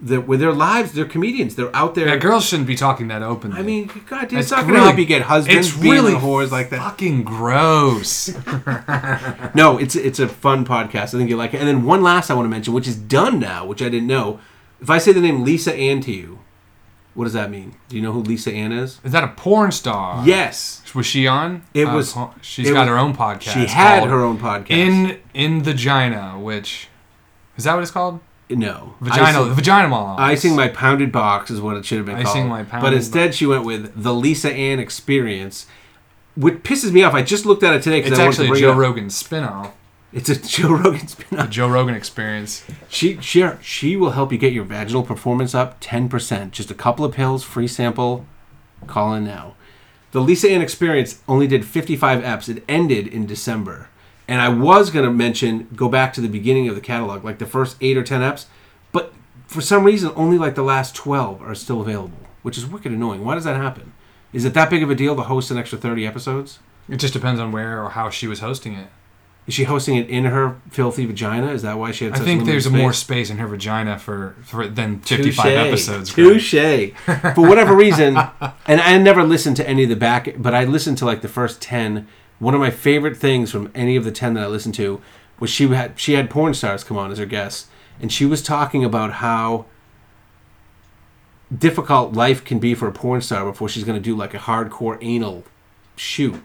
they're, with their lives, they're comedians. They're out there. Yeah, girls shouldn't be talking that openly. I mean, God, it's, It's not going to help you get husbands it's being really whores like that. fucking gross. No, it's it's a fun podcast. I think you like it. And then one last I want to mention, which is done now, which I didn't know. If I say the name Lisa Ann to you, what does that mean? Do you know who Lisa Ann is? Is that a porn star? Yes, Was she on? It Uh, was- She's it got was- her own podcast. she had her own podcast. In in Vagina, which is that what it's called? no Vagina Icing, Vagina Monologues. Icing my pounded box is what it should have been Icing called. My but Pounded instead, she went with the Lisa Ann Experience, which pisses me off. I just looked at it today because It's I wanted actually to a bring Joe it up. Rogan spinoff. It's a Joe Rogan spin The Joe Rogan Experience. She she she will help you get your vaginal performance up ten percent. Just a couple of pills, free sample. Call in now. The Lisa Ann Experience only did fifty five eps. It ended in December, and I was gonna mention go back to the beginning of the catalog, like the first eight or ten eps, but for some reason only like the last twelve are still available, which is wicked annoying. Why does that happen? Is it that big of a deal to host an extra thirty episodes? It just depends on where or how she was hosting it. Is she hosting it in her filthy vagina? Is that why she had? I such think limited there's space? more space in her vagina for, for than 55 Touche. episodes. Greg. Touche. For whatever reason, and I never listened to any of the back, but I listened to like the first ten. One of my favorite things from any of the ten that I listened to was she had she had porn stars come on as her guests, and she was talking about how difficult life can be for a porn star before she's going to do like a hardcore anal shoot.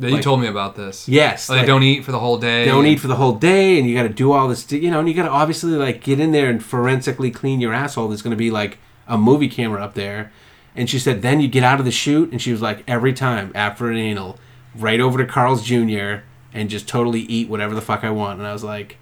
You Like- told me about this. Yes, Oh, they like- don't eat for the whole day. don't eat for the whole day and you got to do all this you know and you got to obviously like get in there and forensically clean your asshole there's going to be like a movie camera up there and she said then you get out of the shoot and she was like every time after an anal right over to carl's jr and just totally eat whatever the fuck i want and i was like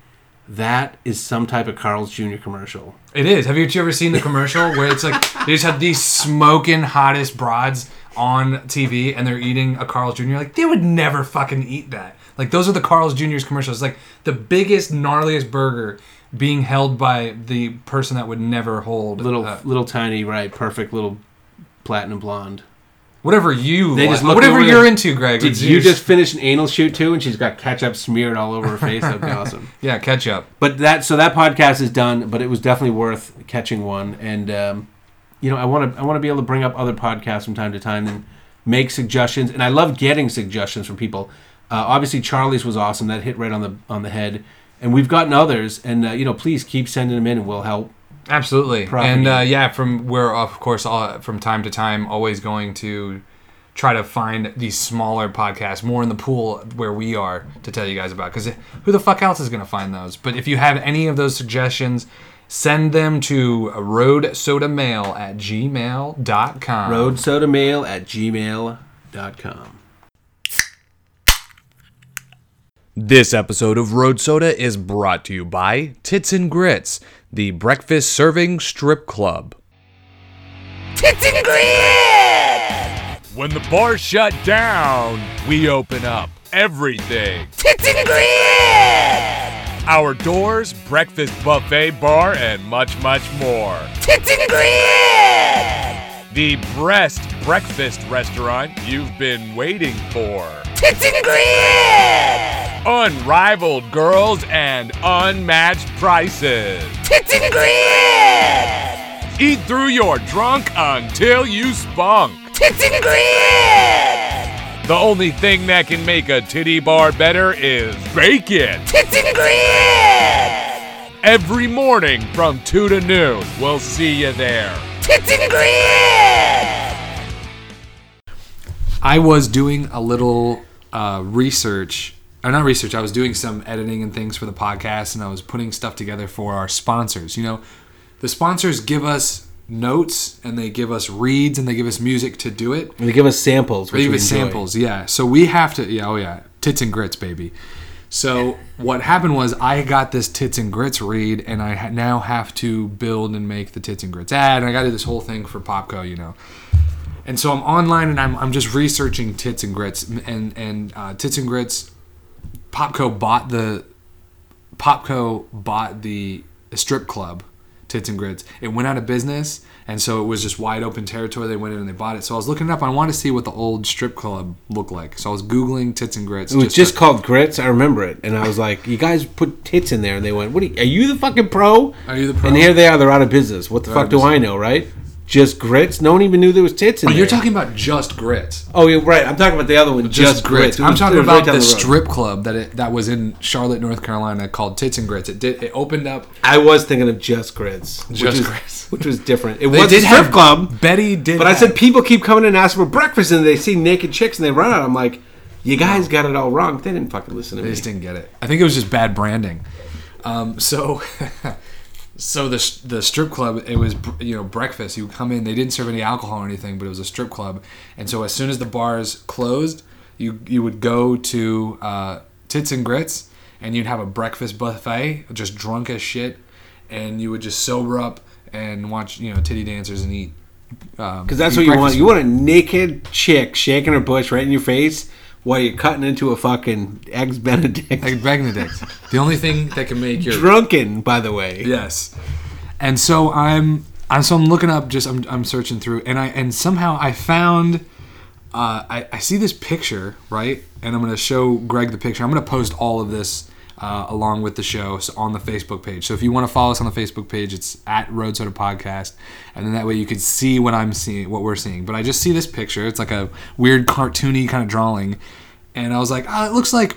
that is some type of carl's jr commercial It is. Have you ever seen the commercial where it's like they just have these smoking hottest broads on TV and they're eating a Carl's Jr. Like they would never fucking eat that. Like those are the Carl's Jr.'s commercials. Like the biggest, gnarliest burger being held by the person that would never hold little uh, little tiny right perfect little platinum blonde whatever you, they just like, whatever you're into, Greg. did you just finish an anal shoot too and she's got ketchup smeared all over her face that'd be awesome yeah catch up. but that so that podcast is done but it was definitely worth catching one and um, you know i want to i want to be able to bring up other podcasts from time to time and make suggestions. And i love getting suggestions from people. Uh, obviously charlie's was awesome. That hit right on the on the head. And we've gotten others. And uh, you know please keep sending them in and we'll help Absolutely, Property. and uh, yeah, from we're of course all, from time to time always going to try to find these smaller podcasts more in the pool where we are to tell you guys about. Because who the fuck else is going to find those? But if you have any of those suggestions, send them to roadsodamail at gmail.com. roadsodamail at gmail.com This episode of Road Soda is brought to you by Tits and Grits, the breakfast serving strip club. Tits and Grits! When the bar shut down, we open up everything. Our doors, breakfast buffet bar, and much, much more. Tits and bread! The Breast Breakfast Restaurant you've been waiting for. Tits and bread! Unrivaled girls and unmatched prices. Tits and bread! Eat through your drunk until you spunk. The only thing that can make a titty bar better is bacon. Tits and grits! Every morning from 2 to noon. We'll see you there. Tits and grits! I was doing a little uh, research, or not research. I was doing some editing and things for the podcast, and I was putting stuff together for our sponsors. You know, the sponsors give us notes, and they give us reads, and they give us music to do it. they give us samples They give us samples, yeah. So we have to, yeah, oh yeah, tits and grits, baby. So what happened was I got this tits and grits read, and I ha- now have to build and make the tits and grits ad, and I got to do this whole thing for Popco, you know. And so I'm online and I'm, I'm just researching tits and grits, and and uh, tits and grits. Popco bought the Popco bought the strip club Tits and Grits. It went out of business, and so it was just wide open territory. They went in and they bought it. So I was looking it up. I wanted to see what the old strip club looked like. So I was googling Tits and Grits. It was just to- called grits. I remember it, and I was like, "You guys put tits in there," and they went, "What? Are you, are you the fucking pro?" Are you the pro? And here they are. They're out of business. What the They're fuck do I know, right? Just grits. No one even knew there was tits in But there. you're talking about just grits. Oh, you're right. I'm talking about the other one. Just, grits. It I'm was- talking was right about the, strip club that it, that was in Charlotte, North Carolina, called Tits and Grits. It did. It opened up. I was thinking of just grits. which Just is- Grits. which was different. It was a strip have club. Betty did. But I said people keep coming and asking for breakfast, and they see naked chicks and they run out. I'm like, you guys got it all wrong. They didn't fucking listen to They me. They just didn't get it. I think it was just bad branding. Um, so, so the the strip club, it was you know breakfast. You would come in. They didn't serve any alcohol or anything, but it was a strip club. And so as soon as the bars closed, you you would go to uh, Tits and Grits, and you'd have a breakfast buffet, just drunk as shit, and you would just sober up and watch you know titty dancers and eat. Because Because that's what you want. You want a naked chick shaking her bush right in your face while you're cutting into a fucking eggs Benedict. Eggs Benedict. the only thing that can make you Drunken, by the way. Yes. And so I'm, I'm so I'm looking up just I'm, I'm searching through and I and somehow I found uh, I, I see this picture right and I'm gonna show Greg the picture I'm gonna post all of this uh, along with the show so on the Facebook page. So if you want to follow us on the Facebook page it's at Road Soda Podcast and then that way you can see what I'm seeing what we're seeing. But I just see this picture. It's like a weird cartoony kind of drawing and I was like oh it looks like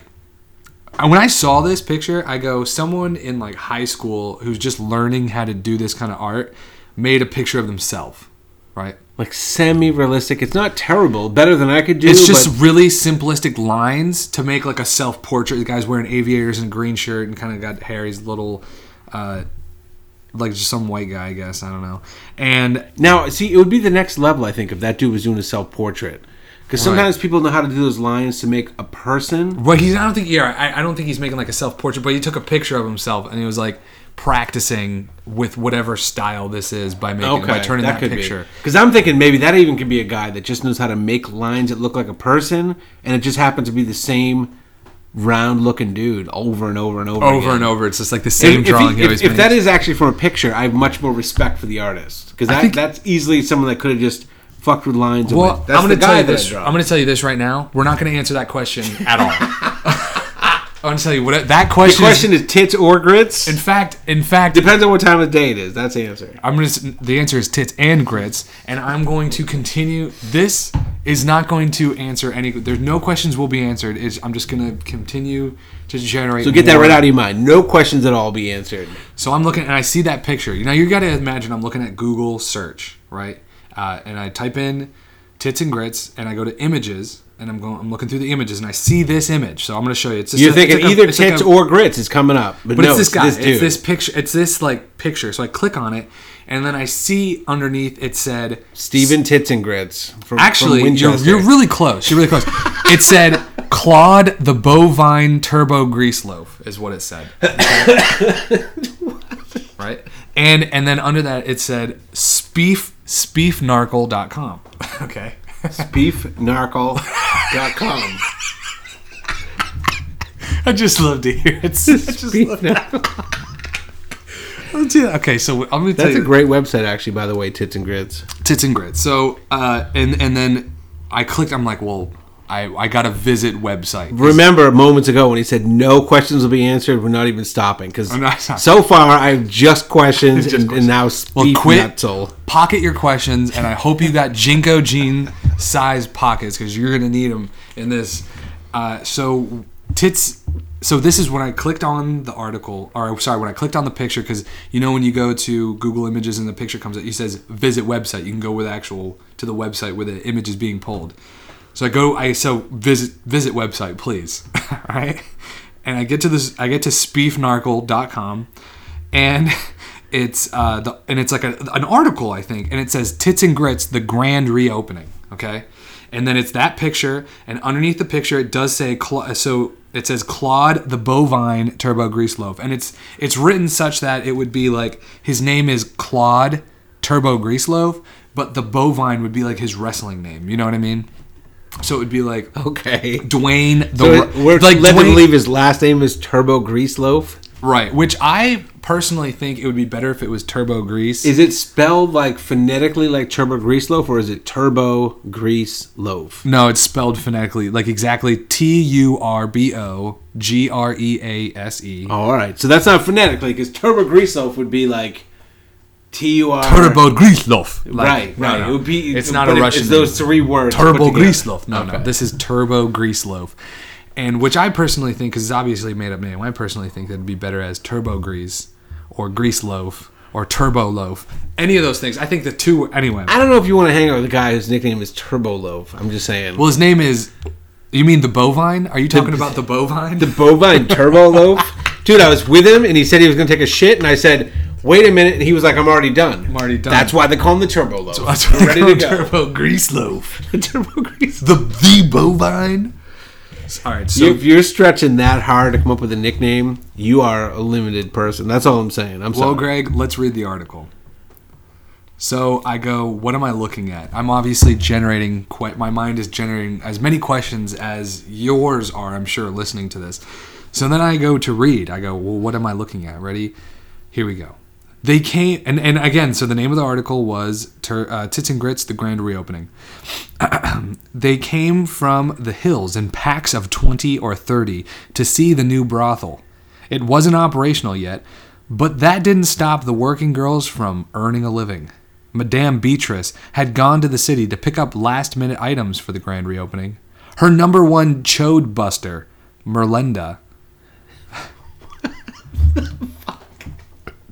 when I saw this picture, I go, someone in like high school who's just learning how to do this kind of art made a picture of themselves, right? Like semi realistic. It's not terrible. Better than I could do. It's just but really simplistic lines to make like a self portrait. The guy's wearing aviators and a green shirt and kind of got Harry's little, uh, like just some white guy, I guess. I don't know. And now, see, it would be the next level, I think, if that dude was doing a self portrait. Because sometimes people know how to do those lines to make a person. Well, he's. I don't think. Yeah, I, I don't think he's making like a self portrait, but he took a picture of himself and he was like practicing with whatever style this is by making by turning that, picture. Because I'm thinking maybe that even could be a guy that just knows how to make lines that look like a person, and it just happens to be the same round looking dude over and over and over. Over again. and over, it's just like the If, same if he- drawing. he if- always if that makes. actually from a picture, I have much more respect for the artist because that, that's easily someone that could have just fucked with lines. well, I'm gonna tell you this. I'm going to tell you this right now. We're not going to answer that question at all. I'm going to tell you what that question. the question. is, is tits or grits. in fact, in fact, Depends on what time of day it is. That's the answer. I'm gonna. The answer is tits and grits, and I'm going to continue. This is not going to answer any. There's no questions will be answered. Is I'm just gonna continue to generate. So get that right out of your mind. No questions at all be answered. So I'm looking and I see that picture. You know, you got to imagine I'm looking at Google search, right? Uh, and I type in tits and grits, and I go to images, and I'm going. I'm looking through the images, and I see this image. So I'm going to show you. It's just You're a- thinking it's like a- either it's like tits a- or grits is coming up, but, But no, it's this guy. This it's this picture. It's this like picture. So I click on it, and then I see underneath it said Stephen Tits and Grits. From, Actually, from you're, you're really close. You're really close. it said Claude the bovine turbo grease loaf is what it said. right? And and then under that it said speef speefnarkle.com. okay. beefnarkle.com. I just love to hear it. I just love it. Okay, so I'm gonna tell That's you a great website, actually. By the way, Tits and Grits. tits and grits. So uh, and and then I clicked. I'm like, well, I I got to visit website. Remember moments ago when he said no questions will be answered. We're not even stopping because I'm not stopping. so far I have just questions Just and, questions. and now Well, quit. nutzel. Pocket your questions, and I hope you got JNCO jean size pockets because you're gonna need them in this. Uh, so tits. So this is when I clicked on the article, or sorry, when I clicked on the picture, because you know when you go to Google Images and the picture comes up, it says visit website. You can go with actual to the website where the image is being pulled. So I go, I so visit visit website, please. All right, and I get to this, I get to speefnarkle.com, and it's uh the and it's like a, an article I think, and it says tits and grits, the grand reopening. Okay, and then it's that picture, and underneath the picture it does say so it says Claude the bovine turbo grease loaf, and it's it's written such that it would be like his name is Claude Turbo Grease Loaf, but the bovine would be like his wrestling name. You know what I mean? So it would be like Okay. Dwayne the So Ro- we're like let Dwayne- believe his last name is Turbo Grease Loaf. right, which I personally think it would be better if it was turbo grease. Is it spelled like phonetically like turbo grease loaf, or is it turbo grease loaf? no, it's spelled phonetically, like exactly T U R B O G R E A S E. All right. So that's not phonetically because turbo grease loaf would be like T U R Turbo grease loaf. Like, right, no, right. no. It would be. It's not a it- Russian. It's those three words. Turbo together. grease loaf. No, no. Okay. This is turbo grease loaf. And which I personally think, because it's obviously a made up name, I personally think that'd be better as turbo grease or grease loaf or turbo loaf. Any of those things. I think the two, anyway. I don't know if you want to hang out with a guy whose nickname is Turbo Loaf. I'm just saying. Well, his name is. You mean the bovine? Are you talking about the bovine? the bovine Turbo Loaf, dude. I was with him and he said he was going to take a shit, and I said, "Wait a minute," and he was like, "I'm already done." I'm already done. That's why they call him the Turbo Loaf. That's We're ready to go. Turbo grease loaf. The Turbo Grease. The the bovine. All right, so if you're stretching that hard to come up with a nickname, you are a limited person. That's all I'm saying. I'm Well, sorry. Greg, let's read the article. So I go, what am I looking at? I'm obviously generating, que- my mind is generating as many questions as yours are, I'm sure, listening to this. So then I go to read. I go, well, what am I looking at? Ready? Here we go. They came, and, and again, so the name of the article was uh, Tits and Grits, the Grand Reopening. they came from the hills in packs of 20 or 30 to see the new brothel. It wasn't operational yet, but that didn't stop the working girls from earning a living. Madame Beatrice had gone to the city to pick up last minute items for the grand reopening. Her number one chode buster, Merlinda.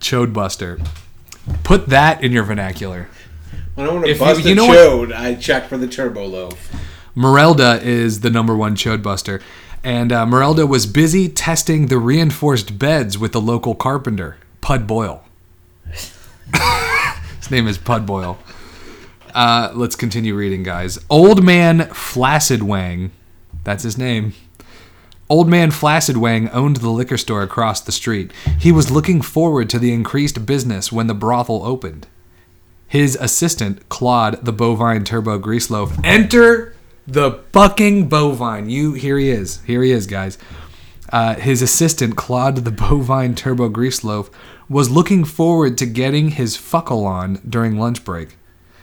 chode buster. Put that in your vernacular. When I want to If you- bust you a know what- I check for the Turbo Loaf. Merelda is the number one chode buster. And uh, Merelda was busy testing the reinforced beds with the local carpenter, Pud Boyle. His name is Pud Boyle. Uh, let's continue reading, guys. Old man Flaccid Wang, that's his name. Old man Flaccid Wang owned the liquor store across the street. He was looking forward to the increased business when the brothel opened. His assistant, Claude, the bovine turbo grease loaf, enter the fucking bovine. You here he is. Here he is, guys. Uh, his assistant, Claude, the bovine turbo grease loaf, was looking forward to getting his fuckle on during lunch break.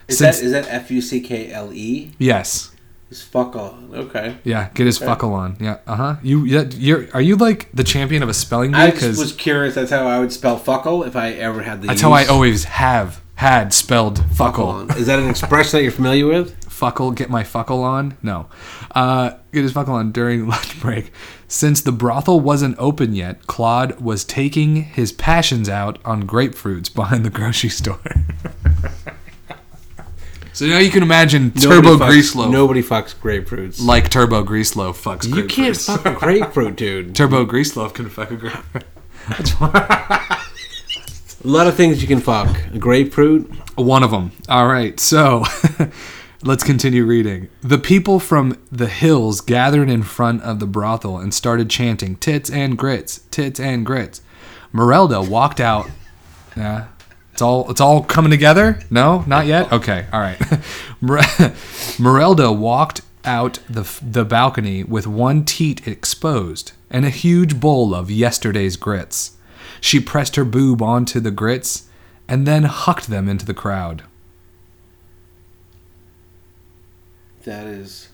Is Since- that is that F U C K L E? Yes. Is fuck on. Okay. Yeah, get his fuckle on. Yeah, uh huh. You, yeah, you're. Are you like the champion of a spelling bee? I just was curious. That's how I would spell fuckle if I ever had the. that's how I always have had spelled fuckle. on. Is that an expression that you're familiar with? fuckle, get my fuckle on? No. Uh, get his fuckle on during lunch break. Since the brothel wasn't open yet, Claude was taking his passions out on grapefruits behind the grocery store. so now you can imagine Turbo Nobody fucks- Grease Loaf. Nobody fucks grapefruits. Like Turbo Grease Loaf fucks you can't fuck a grapefruit, dude. Turbo Grease Loaf can fuck a grapefruit. A lot of things you can fuck. A grapefruit. One of them. All right, so let's continue reading. The people from the hills gathered in front of the brothel and started chanting, Tits and grits, tits and grits. Merelda walked out. Yeah. It's all it's all coming together? No, not yet. Okay, all right. Merelda walked out the the balcony with one teat exposed and a huge bowl of yesterday's grits. She pressed her boob onto the grits and then hucked them into the crowd. That is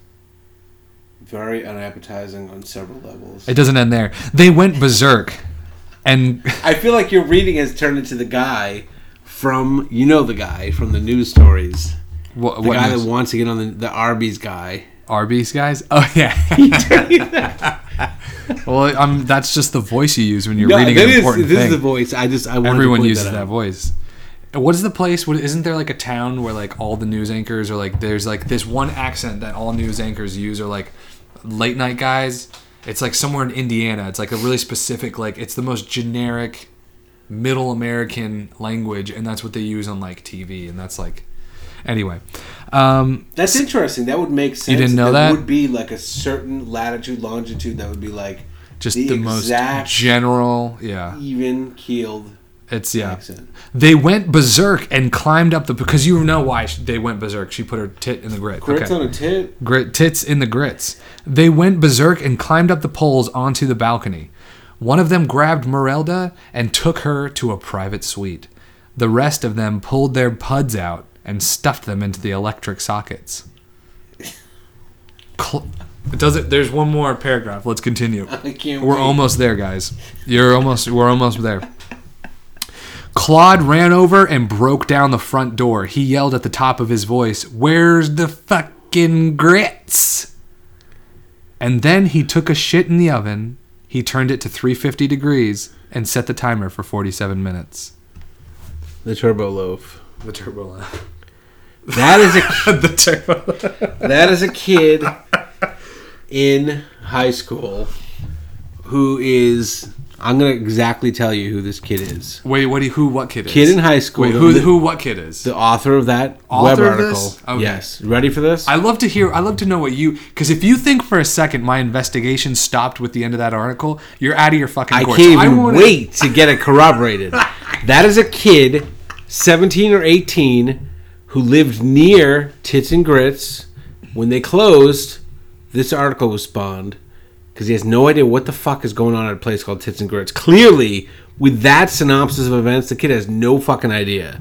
very unappetizing on several levels. It doesn't end there. They went berserk, and I feel like your reading has turned into the guy from you know the guy from the news stories. what, The what guy news? that wants to get on the, the Arby's guy. Arby's guys. Oh yeah. well, um, that's just the voice you use when you're No, reading an is- important this thing. is the voice. I just I Everyone uses that, that, voice. What is the place? What isn't there like a town where like all the news anchors are like there's like this one accent that all news anchors use or like late night guys. It's like somewhere in Indiana. It's like a really specific like it's the most generic middle American language and that's what they use on like TV and that's like anyway. Um That's interesting. That would make sense. You didn't know There that? would be like a certain latitude, longitude that would be like just the, the, most general, yeah. even keeled It's yeah. accent. They went berserk and climbed up the because you know why they went berserk. She put her tit in the grit. Grits okay. on a tit. Grit tits in the grits. They went berserk and climbed up the poles onto the balcony. One of them grabbed Merelda and took her to a private suite. The rest of them pulled their puds out and stuffed them into the electric sockets. Cl- does it? There's one more paragraph. Let's continue. We're wait. almost there, guys. You're almost. We're almost there. Claude ran over and broke down the front door. He yelled at the top of his voice, "Where's the fucking grits?" And then he took a shit in the oven. He turned it to 350 degrees and set the timer for 47 minutes. The turbo loaf. The turbo. That is a the turbo. that is a kid in high school who is. I'm gonna exactly tell you who this kid is. Wait, what? Do you, who? What kid is? Kid in high school. Wait, who? the- Who? What kid is? The author of that Author web article. Okay. Yes. Ready for this? I love to hear. I love to know what you. Because if you think for a second my investigation stopped with the end of that article, you're out of your fucking. I can't even wanna- wait to get it corroborated. that is a kid, 17 or 18, who lived near Tits and Grits. When they closed, this article was spawned because he has no idea what the fuck is going on at a place called Tits and Grits. Clearly, with that synopsis of events, the kid has no fucking idea.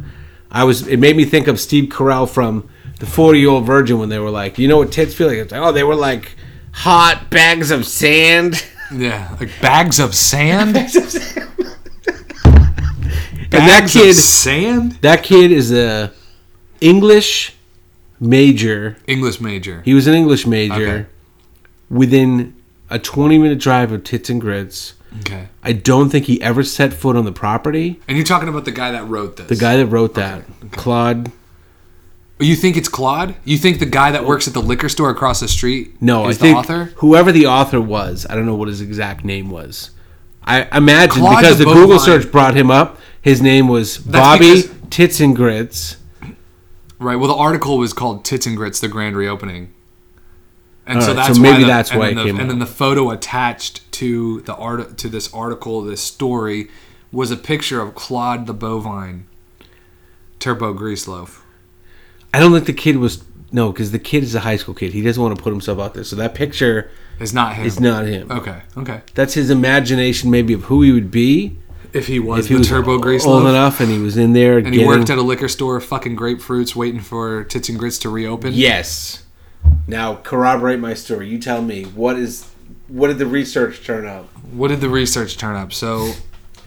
I was. It made me think of Steve Carell from the 40 Year Old Virgin when they were like, "You know what tits feel like?" It's like, "Oh, they were like hot bags of sand." Yeah, like bags of sand. bags And that Bags of kid, sand. that kid is a English major. English major. He was an English major Okay. within a 20 minute drive of Tits and Grits. Okay. I don't think he ever set foot on the property. And you're talking about the guy that wrote this. The guy that wrote that, Claude. Oh, you think it's Claude? You think the guy that works at the liquor store across the street? No, is I think author. whoever the author was, I don't know what his exact name was. I imagine Claude because the the Google Bovine. search brought him up. His name was Bobby because- Tits and Grits. Right. Well, the article was called "Tits and Grits: The Grand Reopening," and All so right, that's so maybe why the- that's and why then it the, came And up. then the photo attached to the art to this article, this story, was a picture of Claude the bovine, turbo grease loaf. I don't think the kid was no, because the kid is a high school kid. He doesn't want to put himself out there. So that picture Is not him. is not him. Okay. Okay. That's his imagination, maybe of who he would be If he was if he the was turbo grease old loaf, enough and he was in there. and he worked at a liquor store, fucking grapefruits, waiting for Tits and Grits to reopen. Yes. Now corroborate my story. You tell me what is what did the research turn up? what did the research turn up? So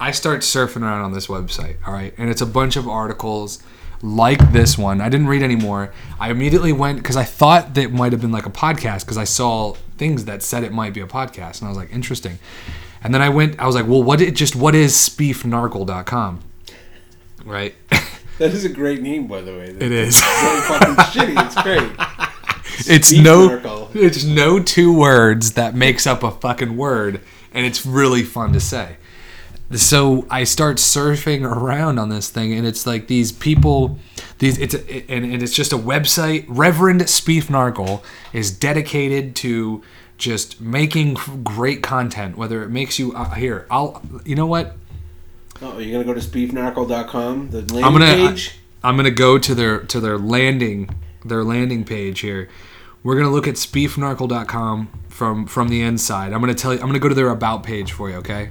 I start surfing around on this website, all right, and it's a bunch of articles like this one. I didn't read anymore. I immediately went because I thought that it might have been like a podcast because I saw things that said it might be a podcast, and I was like, interesting. And then I went, I was like, well, what it just what is speefnarkle.com? Right? That is a great name, by the way. it is. really fucking shitty. It's great. it's no it's no two words that makes up a fucking word and it's really fun to say. So i start surfing around on this thing and it's like these people these it's a, and, and it's just a website. Reverend speef narkle is dedicated to just making great content whether it makes you uh, here i'll you know what? Oh, you're gonna go to speefnarkle.com, the landing I'm gonna page. I'm gonna go to their to their landing their landing page here. We're gonna look at speefnarkle.com from from the inside. I'm gonna tell you. I'm gonna go to their about page for you. Okay.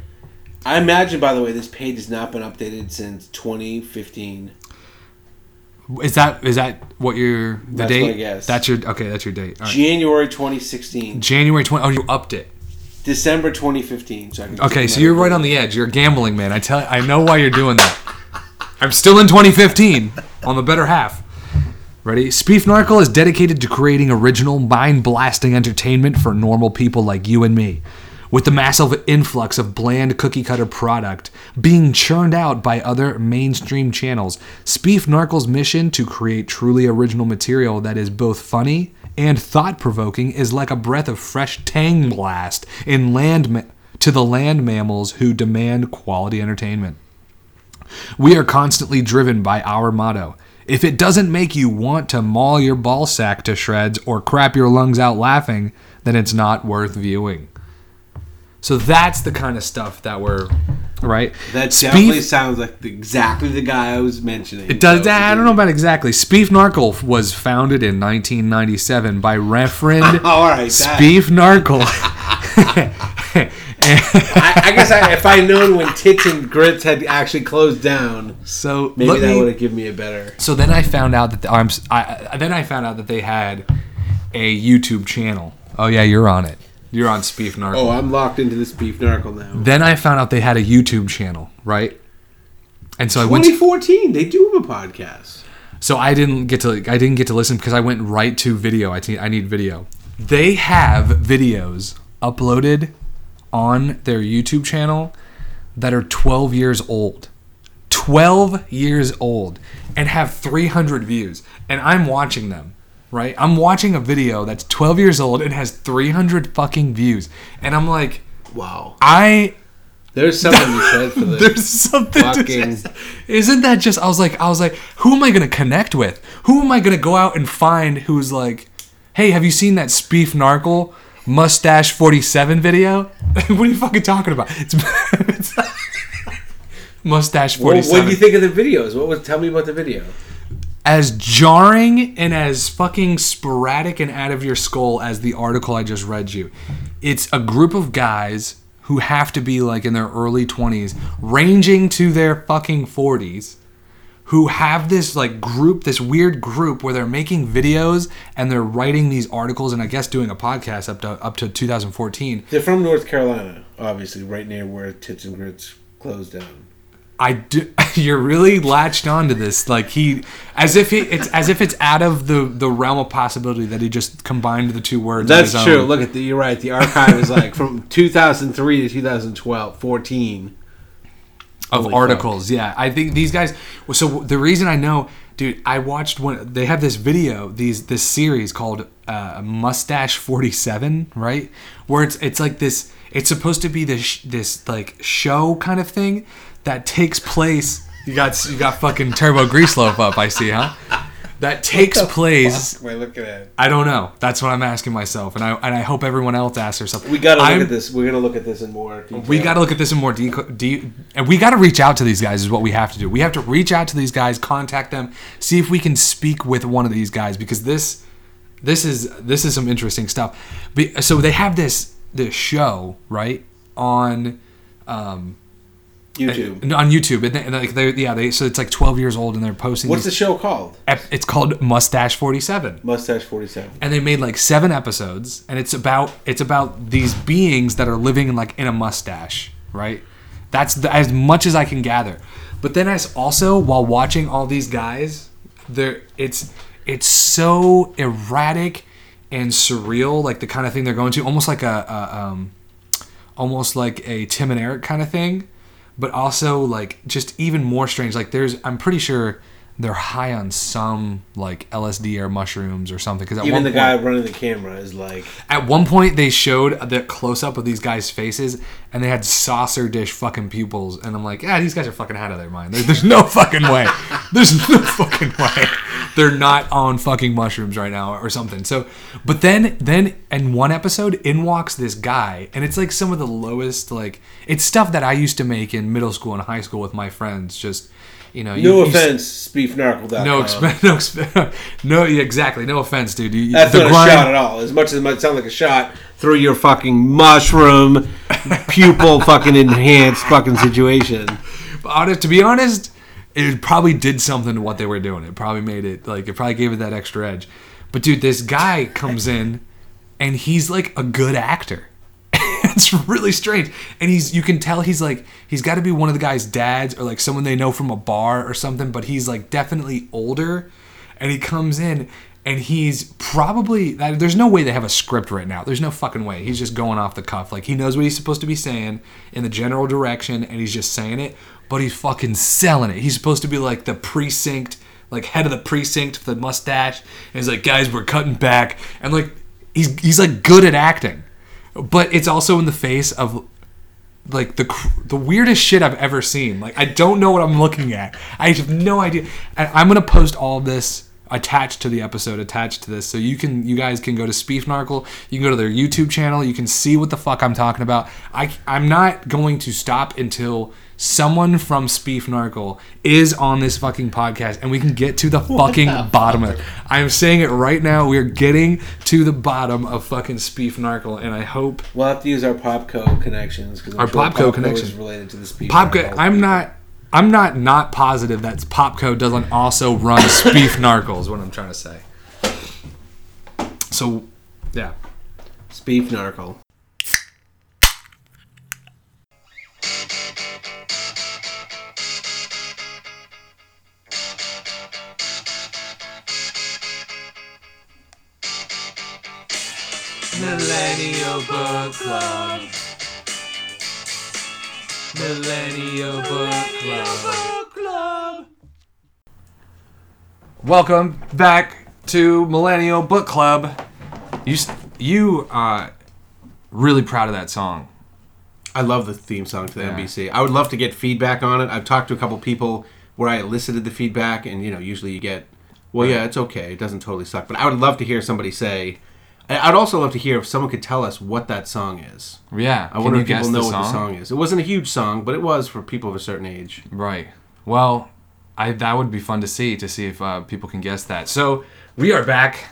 I imagine, by the way, this page has not been updated since 2015. Is that is that what your the That's date? guess. That's your okay. That's your date. All right. January 2016, January 20. Oh, you upped it. December 2015. So I can Okay, so you're right on the edge. You're a gambling, man. I tell. I know why you're doing that. I'm still in 2015 on the better half. Ready? Speef Narkle is dedicated to creating original, mind blasting entertainment for normal people like you and me. With the massive influx of bland cookie cutter product being churned out by other mainstream channels, Speef Narkle's mission to create truly original material that is both funny and thought provoking is like a breath of fresh tang blast in land ma- to the land mammals who demand quality entertainment. We are constantly driven by our motto. If it doesn't make you want to maul your ball sack to shreds or crap your lungs out laughing, then it's not worth viewing. So that's the kind of stuff that we're right. That definitely sounds like the, exactly the guy I was mentioning. It does. So- I don't know about exactly. Speef Narkle was founded in 1997 by Reverend All right, Narkle. I, I guess I, if I'd known when Tits and Grits had actually closed down, So maybe that would have given me a better. So then I found out that the, I'm I- then I found out that they had a YouTube channel. Oh yeah, you're on it. You're on Speef Narco. Oh, I'm locked into this beef narcle now. then I found out they had a YouTube channel, right? And so I went. To, 2014, they do have a podcast. so I didn't get to I didn't get to listen because I went right to video. I te- I need video. They have videos uploaded on their YouTube channel that are 12 years old. 12 years old and have 300 views and I'm watching them, right? I'm watching a video that's 12 years old and has 300 fucking views and I'm like Wow, I there's something you said for the. there's something fucking- to Isn't that just I was like I was like who am I going to connect with? Who am I going to go out and find who's like Hey, have you seen that Speef Narkle Mustache 47 video? what are you fucking talking about? It's, it's Mustache What, 47. what do you think of the videos? What was? Tell me about the video. As jarring and as fucking sporadic and out of your skull as the article I just read you. It's a group of guys who have to be like in their early 20s, ranging to their fucking 40s, who have this like group, this weird group where they're making videos and they're writing these articles and I guess doing a podcast up to up to 2014. They're from North Carolina, obviously, right near where Tits and Grits closed down. I do. You're really latched onto this, like he, as if he, it's as if it's out of the the realm of possibility that he just combined the two words. That's true. own. Look at the. You're right. The archive is like from 2003 to 2012, 14. of Holy articles. Yeah, I think these guys. So the reason I know, dude, I watched one. They have this video, these this series called uh, Mustache Forty Seven, right? Where it's it's like this. It's supposed to be this this like show kind of thing that takes place. You got you got fucking Turbo Greaseloaf up. I see, huh? That takes place. Wait, look at. I don't know. That's what I'm asking myself, and I and I hope everyone else asks herself. We gotta look I'm- at this. We're gonna look at this in more detail. we got to look at this in more detail, de- and we got to reach out to these guys. Is what we have to do. We have to reach out to these guys, contact them, see if we can speak with one of these guys because this, this is this is some interesting stuff. So they have this this show right on, um, YouTube. on YouTube, and, they, and like they yeah they so it's like 12 years old and they're posting. What's the show called? ep- It's called Mustache 47 Mustache 47. and they made like seven episodes and it's about it's about these beings that are living in like in a mustache right that's the, as much as i can gather but then as also while watching all these guys there it's it's so erratic and surreal like the kind of thing they're going to almost like a, a um almost like a tim and eric kind of thing but also like just even more strange like there's i'm pretty sure they're high on some like lsd or mushrooms or something because Even one the point, guy running the camera is like, at one point, they showed the close up of these guys' faces, and they had saucer dish fucking pupils, and I'm like, yeah, these guys are fucking out of their mind. There- there's no fucking way. There's no fucking way. They're not on fucking mushrooms right now or something. So, but then, then in one episode, in walks this guy, and it's like some of the lowest, like it's stuff that I used to make in middle school and high school with my friends. Just you know, you- no you- offense, Speefnarkle.com. no, uh, exp- no, exp- no, exactly. No offense, dude. You, That's the not grind- a shot at all. As much as it might sound like a shot through your fucking mushroom pupil fucking enhanced fucking situation. But honest, to be honest, it probably did something to what they were doing. It probably made it like it probably gave it that extra edge. But dude, this guy comes in and he's like a good actor. It's really strange. And he's you can tell he's like he's got to be one of the guy's dads or like someone they know from a bar or something, but he's like definitely older and he comes in and he's probably there's no way they have a script right now. There's no fucking way. He's just going off the cuff. Like he knows what he's supposed to be saying in the general direction and he's just saying it, but he's fucking selling it. He's supposed to be like the precinct, like head of the precinct with the mustache. And he's like, "Guys, we're cutting back." And like he's he's like good at acting. But it's also in the face of like the the weirdest shit I've ever seen. Like I don't know what I'm looking at. I have no idea. And I'm gonna post all this attached to the episode, attached to this. So you can, you guys can go to Speefnarkle. You can go to their YouTube channel. You can see what the fuck I'm talking about. I, I'm not going to stop until someone from Speefnarkle is on this fucking podcast and we can get to the fucking bottom of it. I'm saying it right now. We're getting to the bottom of fucking Speefnarkle, and I hope We'll have to use our Popco connections because Our Popco connection. is related to the speed. Popco. I'm not. I'm not not positive that Popco doesn't also run Speefnarkle is what I'm trying to say. So, yeah. Speed Narkle. Millennial Book Club. Millennial Book Club. Welcome back to Millennial Book Club. You you uh really proud of that song. I love the theme song to the Yeah. MBC. I would love to get feedback on it. I've talked to a couple people where I elicited the feedback, and you know, usually you get, well, yeah, it's okay. It doesn't totally suck. But I would love to hear somebody say. I'd also love to hear if someone could tell us what that song is. Yeah. I wonder if people know what the song is. It wasn't a huge song, but it was for people of a certain age. Right. Well, I that would be fun to see to see if uh, people can guess that. So we are back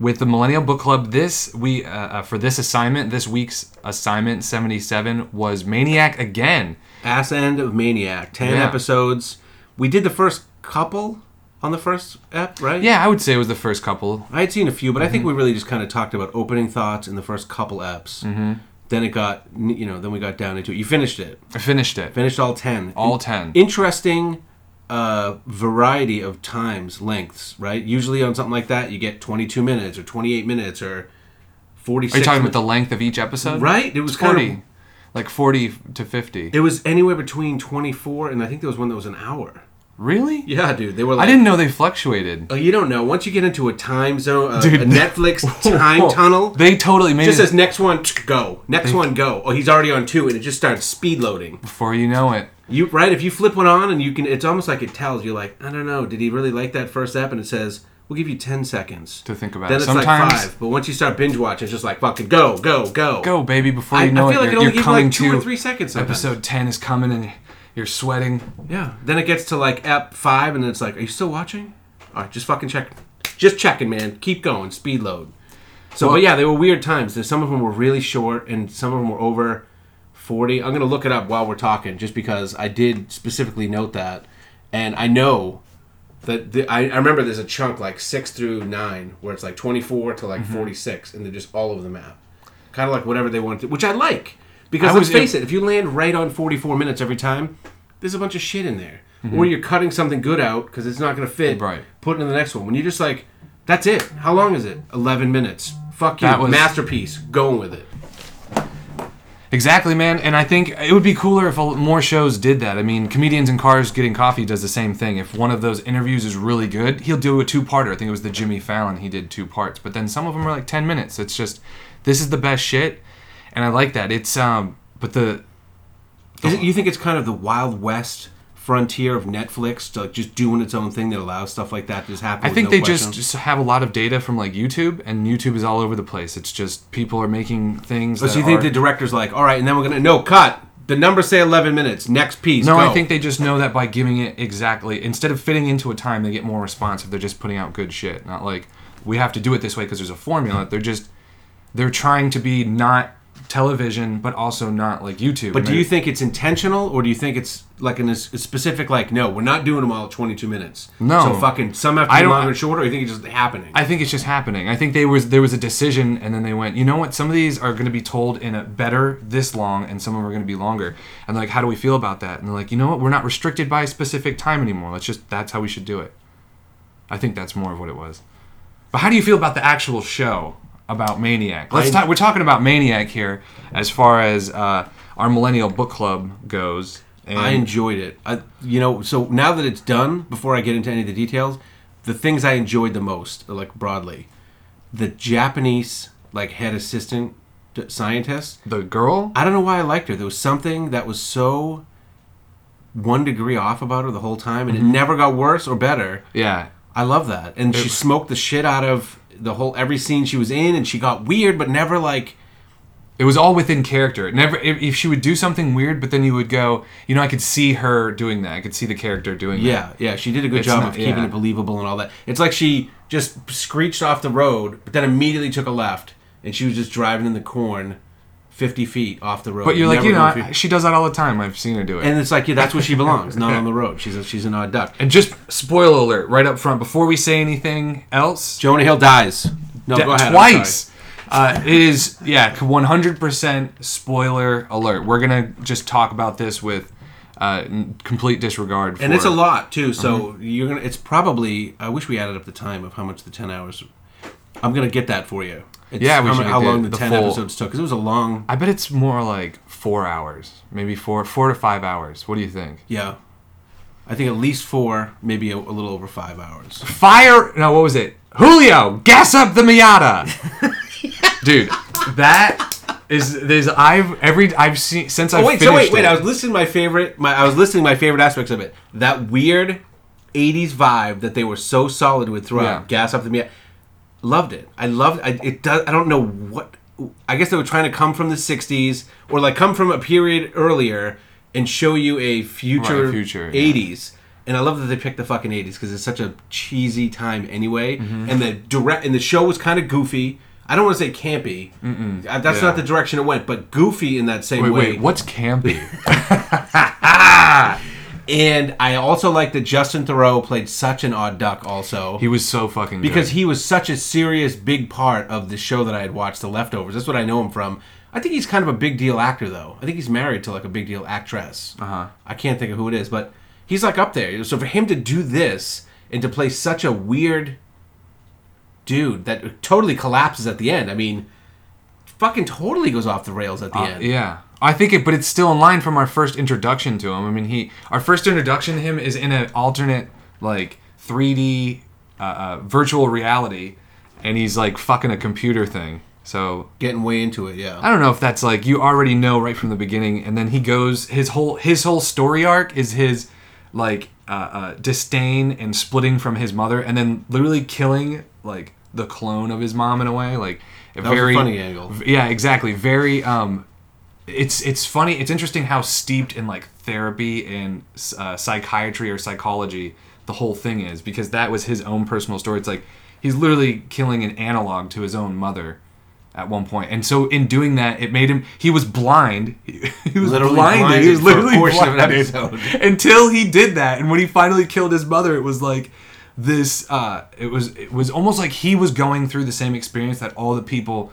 with the Millennial Book Club. This we uh, uh, for this assignment, this week's assignment seventy seven was Maniac again. Ass End of Maniac. Ten Yeah. episodes. We did the first couple on the first ep, right? Yeah, I would say it was the first couple. I had seen a few, but I Mm-hmm. think we really just kind of talked about opening thoughts in the first couple eps. Mm-hmm. Then it got, you know, then we got down into it. You finished it. I finished it. Finished all ten. All In- 10. Interesting uh, variety of times, lengths, right? Usually on something like that, you get 22 minutes or 28 minutes or 46. Are you talking minutes. about the length of each episode? Right? It was It's kind forty, of. like forty to fifty. It was anywhere between 24 and I think there was one that was an hour. Really? Yeah, dude. They were Like, I didn't know they fluctuated. Oh, you don't know. Once you get into a time zone, uh, Dude. a Netflix time tunnel, They totally made it. just it says next one go, next one go. Oh, he's already on two, and it just starts speed loading. before you know it. You right? If you flip one on, and you can, it's almost like it tells you, like, I don't know, did he really like that first app? And it says, we'll give you ten seconds To think about Then it. it's Sometimes- like five. But once you start binge watching, it's just like fucking go, go, go, Go, baby! Before I, you know it. I feel it, like it you're, only you're coming like two to or three seconds. Sometimes. episode 10 is coming and you're sweating Yeah. Then it gets to like ep five, and then it's like, are you still watching? All right, just fucking check, just checking, man. Keep going, speed load. So, but yeah, they were weird times. There's some of them were really short, and some of them were over forty. I'm gonna look it up while we're talking, just because I did specifically note that, and I know that the, I, I remember there's a chunk like six through nine where it's like 24 to Mm-hmm. like 46, and they're just all over the map, kind of like whatever they want to, which I like because I let's was- face it, if you land right on 44 minutes every time, there's a bunch of shit in there, or you're cutting something good out because it's not gonna fit. Mm-hmm. Right. Put it in the next one. When you're just like, that's it. How long is it? 11 minutes. Fuck you. That was- Masterpiece. Going with it. exactly man and i think it would be cooler if more shows did that i mean comedians in cars getting coffee does the same thing if one of those interviews is really good he'll do a two-parter i think it was the jimmy fallon he did two parts but then some of them are like 10 minutes it's just this is the best shit and i like that it's um but the Is it, you think it's kind of the Wild West frontier of Netflix, to like just doing its own thing that allows stuff like that to just happen? I think no they question? just, just have a lot of data from like YouTube, and YouTube is all over the place. It's just people are making things. But that so you think are- the director's like, all right, and then we're gonna no cut. The numbers say 11 minutes. Next piece. No, go. I think they just know that by giving it exactly instead of fitting into a time, they get more response if they're just putting out good shit. Not like we have to do it this way because there's a formula. They're just they're trying to be not television, but also not like YouTube. But do you think it's intentional, or do you think it's like in a specific like, no, we're not doing them all at 22 minutes. No. So fucking some have to I be longer and shorter. Or you think it's just happening? I think it's just happening. I think they was there was a decision, and then they went, you know what? Some of these are going to be told in a better this long, and some of them are going to be longer. And like, how do we feel about that? And they're like, you know what? We're not restricted by a specific time anymore. Let's just that's how we should do it. I think that's more of what it was. But how do you feel about the actual show about Maniac? Let's I- talk. We're talking about Maniac here, as far as uh, our Millennial Book Club goes. And I enjoyed it. I, you know, so now that it's done, before I get into any of the details, the things I enjoyed the most, like broadly, the Japanese like head assistant scientist. the girl. I don't know why I liked her. There was something that was so one degree off about her the whole time, and Mm-hmm. it never got worse or better. Yeah, I love that. And she smoked the shit out of the whole every scene she was in, and she got weird, but never like. It was all within character. It Never if, if she would do something weird, but then you would go, you know, I could see her doing that. I could see the character doing that. Yeah, yeah, she did a good It's job not- of keeping yeah. it believable and all that. It's like she just screeched off the road, but then immediately took a left, and she was just driving in the corn, fifty feet off the road. But you're like, you know, I, she does that all the time. I've seen her do it. and it's like, yeah, that's where she belongs, not on the road. She's a, she's an odd duck. And just spoiler alert right up front before we say anything else. Jonah Hill dies. No, go ahead. I'm twice. Uh, it is yeah, 100% spoiler alert. We're gonna just talk about this with uh, n- complete disregard. For, and it's a lot too. So Mm-hmm. you're gonna. It's probably. I wish we added up the time of how much the ten hours. I'm gonna get that for you. It's Yeah, we how, should how long the, the ten full- episodes took because it was a long. I bet it's more like four hours, maybe four, four to five hours. What do you think? Yeah, I think at least four, maybe a, a little over five hours. Fire! No, what was it? Julio, gas up the Miata, dude. That is there's I've every I've seen since oh, I've Oh wait, finished so wait, wait. it. I was listing my favorite. My I was listing my favorite aspects of it. That weird '80s vibe that they were so solid with throughout. Yeah. Gas up the me. Loved it. I loved. I, it does. I don't know what. I guess they were trying to come from the '60s or like come from a period earlier and show you a future, Right, future, yeah. '80s. And I love that they picked the fucking '80s because it's such a cheesy time anyway. Mm-hmm. And the direct and the show was kind of goofy. I don't want to say campy. Uh, That's Yeah. not the direction it went, but goofy in that same Wait, way. wait, what's campy? And I also like that Justin Theroux played such an odd duck also. he was so fucking good. because he was such a serious big part of the show that I had watched, The Leftovers. That's what I know him from. I think he's kind of a big deal actor though. I think he's married to like a big deal actress. Uh-huh. I can't think of who it is, but he's like up there. So for him to do this and to play such a weird dude that totally collapses at the end. I mean, fucking totally goes off the rails at the Uh, end. yeah, I think it, but it's still in line from our first introduction to him. I mean, he our first introduction to him is in an alternate like 3D uh, uh, virtual reality, and he's like fucking a computer thing. So Getting way into it, yeah. I don't know if that's like you already know right from the beginning, and then he goes his whole his whole story arc is his like uh, uh, disdain and splitting from his mother, and then literally killing like the clone of his mom in a way, like a That was a very funny angle. Yeah, exactly. Very. Um, it's it's funny. It's interesting how steeped in like therapy and uh, psychiatry or psychology the whole thing is because that was his own personal story. It's like he's literally killing an analog to his own mother at one point, and so in doing that, it made him. He was blind. He was Literally blinded. He was blinded for a literally portion of an blinded until he did that. And when he finally killed his mother, it was like this. Uh, it was it was almost like he was going through the same experience that all the people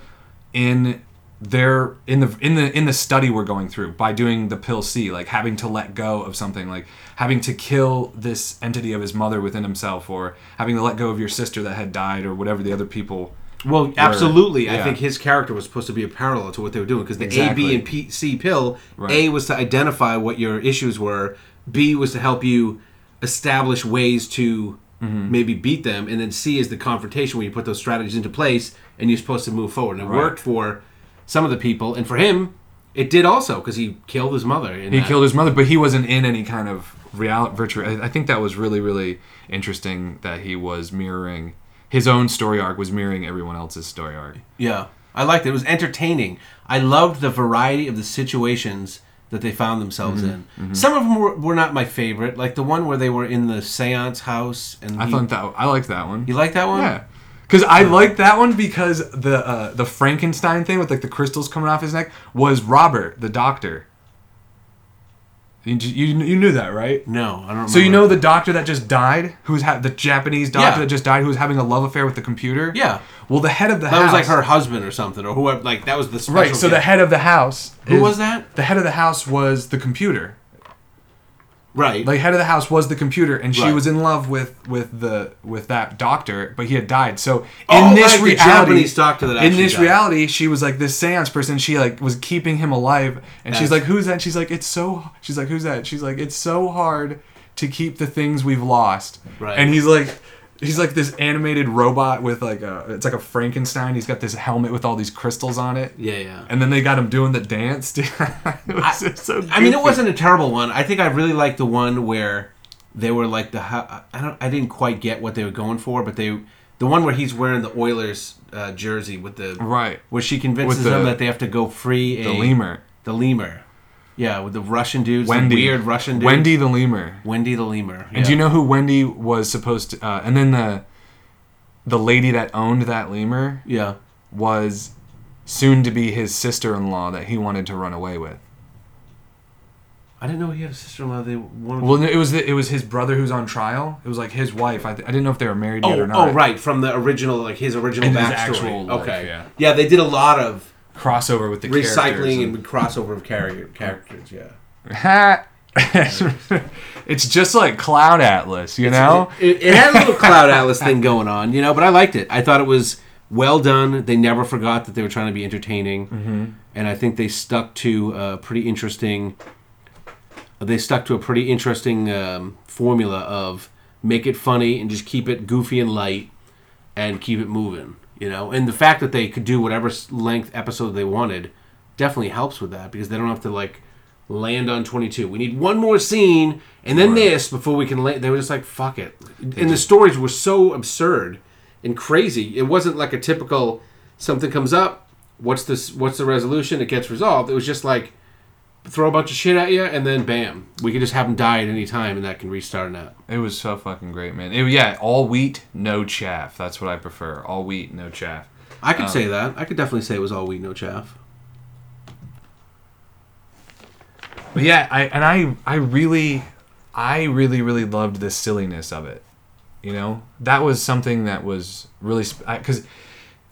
in their in the in the in the study we're going through by doing the pill C, like having to let go of something, like having to kill this entity of his mother within himself, or having to let go of your sister that had died, or whatever the other people. Well, absolutely. I think his character was supposed to be a parallel to what they were doing because the A, Exactly. B, and P, C pill. Right. A was to identify what your issues were. B was to help you establish ways to Mm-hmm. maybe beat them, and then C is the confrontation where you put those strategies into place and you're supposed to move forward. And it Right. worked for some of the people, and for him, it did also because he killed his mother. He that. killed his mother, but he wasn't in any kind of reality virtual. I I think that was really really interesting that he was mirroring his own story arc was mirroring everyone else's story arc. Yeah, I liked it. It was entertaining. I loved the variety of the situations that they found themselves Mm-hmm. in. Some of them were, were not my favorite, like the one where they were in the seance house. And I he- thought that I liked that one. you like that one? Yeah. Because I like that one because the uh, the Frankenstein thing with like the crystals coming off his neck was Robert the doctor. You, you, you knew that right? No, I don't. So you know the doctor that just died, who's ha- the Japanese doctor Yeah. that just died, who was having a love affair with the computer. Yeah. Well, the head of the house that house was like her husband or something, or whoever. Like that was the Right. So the head of the house. Who is- was that? The head of the house was the computer. Right. Like head of the house was the computer, and she Right. was in love with with the with that doctor, but he had died. So oh, in Oh, this right, reality, Japanese doctor that in this died. reality, she was like this seance person. She like was keeping him alive, and she's like, "Who's that?" And she's like, "It's so." She's like, "Who's that?" She's like, "It's so hard to keep the things we've lost." Right. And he's like. He's like this animated robot with like a it's like a Frankenstein. He's got this helmet with all these crystals on it. yeah, yeah. And then they got him doing the dance. dude. it was just so I mean, it wasn't a terrible one. I think I really liked the one where they were like the I don't I didn't quite get what they were going for, but they the one where he's wearing the Oilers uh, jersey with the Right. where she convinces the- them that they have to go free a, The lemur. the lemur, yeah, with the Russian dudes, Wendy. the weird Russian dudes. Wendy the lemur. Wendy the lemur. And do you know who Wendy was supposed to? Uh, and then the the lady that owned that lemur Yeah. was soon to be his sister-in-law that he wanted to run away with. I didn't know he had a sister-in-law. They wanted. Well, no, it was the, it was his brother who's on trial. It was like his wife. I, th- I didn't know if they were married yet oh, or not. oh, right, from the original, like his original And his backstory. actual life, okay, yeah. they did a lot of Crossover with the recycling characters and crossover of character, characters. Yeah. and- it's just like Cloud Atlas, you know. It, it had a little Cloud Atlas thing going on, you know, but I liked it. I thought it was well done. They never forgot that they were trying to be entertaining, mm-hmm. and I think they stuck to a pretty interesting. They stuck to a pretty interesting um, formula of make it funny and just keep it goofy and light, and keep it moving. You know, and the fact that they could do whatever length episode they wanted definitely helps with that because they don't have to like land on 22. We need one more scene and then this before we can land. They were just like, fuck it. And the stories were so absurd and crazy. It wasn't like a typical something comes up, what's this what's the resolution? It gets resolved. It was just like throw a bunch of shit at you and then bam. We could just have them die at any time and that can restart an app. It was so fucking great, man. It, yeah, all wheat, no chaff. That's what I prefer. All wheat, no chaff. I could say um, that. I could definitely say it was all wheat, no chaff. But yeah, I and I I really I really really loved the silliness of it. You know, that was something that was really because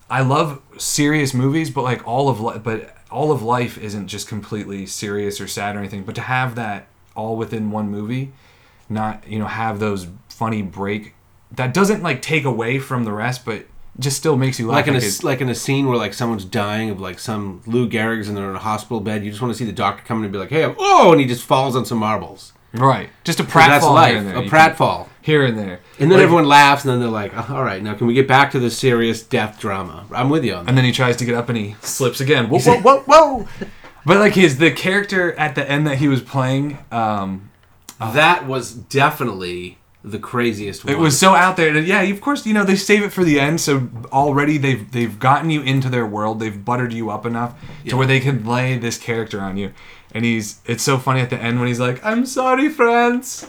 I love serious movies, but like all of li- but all of life isn't just completely serious or sad or anything. But to have that all within one movie, not you know have those funny break that doesn't like take away from the rest, but just still makes you laugh. like in a it's- like in a scene where like someone's dying of like some Lou Gehrig's and they're in a hospital bed. You just want to see the doctor come in and be like, "Hey, I'm- oh!" and he just falls on some marbles. right, just a pratfall That's life, a pratfall. Here and there, And then Like- everyone laughs, and then they're like, "Oh, "All right, now can we get back to the serious death drama?" I'm with you on that. and then he tries to get up and he slips again. Whoa, whoa, whoa, whoa! But like his the character at the end that he was playing, um, that was definitely the craziest one. it was so out there. Yeah, of course, you know they save it for the end, so already they've they've gotten you into their world. They've buttered you up enough to where they can lay this character on you. And he's it's so funny at the end when he's like, "I'm sorry, France.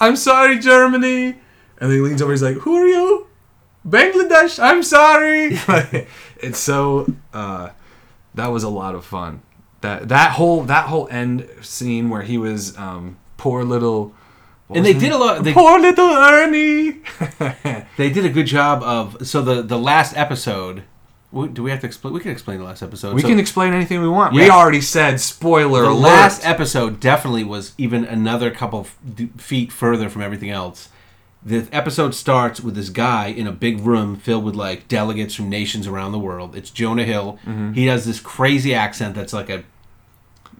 I'm sorry, Germany." And then he leans over. He's like, "Who are you?" Bangladesh. I'm sorry. it's so. Uh, that was a lot of fun. That that whole that whole end scene where he was um, poor little. and they did a lot. They, poor little Ernie. they did a good job of so the the last episode. Do we have to explain? We can explain the last episode. We So can explain anything we want. We Yeah. already said spoiler the alert. last episode definitely was even another couple f- d- feet further from everything else. The episode starts with this guy in a big room filled with like delegates from nations around the world. It's Jonah Hill. Mm-hmm. He has this crazy accent that's like a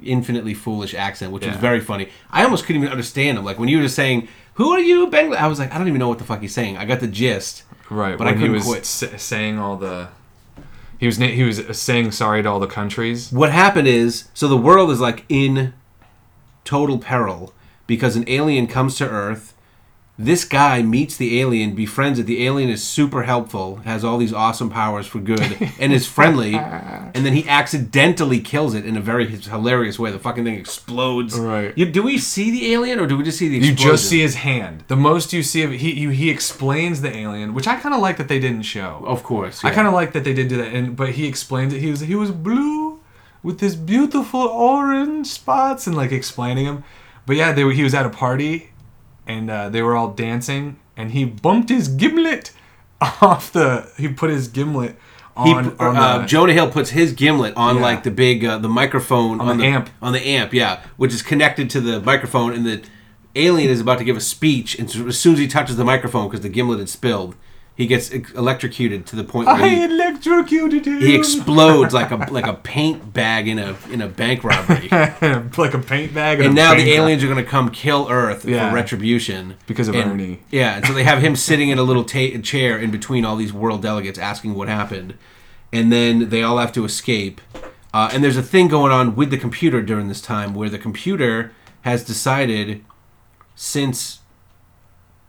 infinitely foolish accent, which Yeah. very funny. I almost couldn't even understand him. Like when you were just saying, "Who are you, Bangla?" I was like, I don't even know what the fuck he's saying. I got the gist. right, but I when he couldn't was quit. saying all the. He was he was saying sorry to all the countries. what happened is so the world is like in total peril because an alien comes to earth this guy meets the alien befriends it the alien is super helpful has all these awesome powers for good and is friendly and then he accidentally kills it in a very hilarious way the fucking thing explodes Right. you, do we see the alien or do we just see the You just see his hand. The most you see of he you, he explains the alien, which I kind of like that they didn't show. of course I kind of like that they did do that, and but he explains it. He was he was blue with his beautiful orange spots and like explaining him. But yeah, they were, he was at a party, and uh, they were all dancing, and he bumped his gimlet off the. He put his gimlet he, on, on uh, the, Jonah Hill puts his gimlet on Yeah. like the big uh, the microphone on, the amp. on the amp, yeah, which is connected to the microphone, and the alien is about to give a speech, and so as soon as he touches the microphone because the gimlet had spilled, he gets electrocuted to the point where I he, electrocuted him. he explodes like a like a paint bag in a in a bank robbery. like a paint bag. and now the aliens are going to come kill Earth Yeah. for retribution Because of And- Ernie. Yeah, and so they have him sitting in a little ta- chair in between all these world delegates, asking what happened, and then they all have to escape. Uh, and there's a thing going on with the computer during this time where the computer has decided, since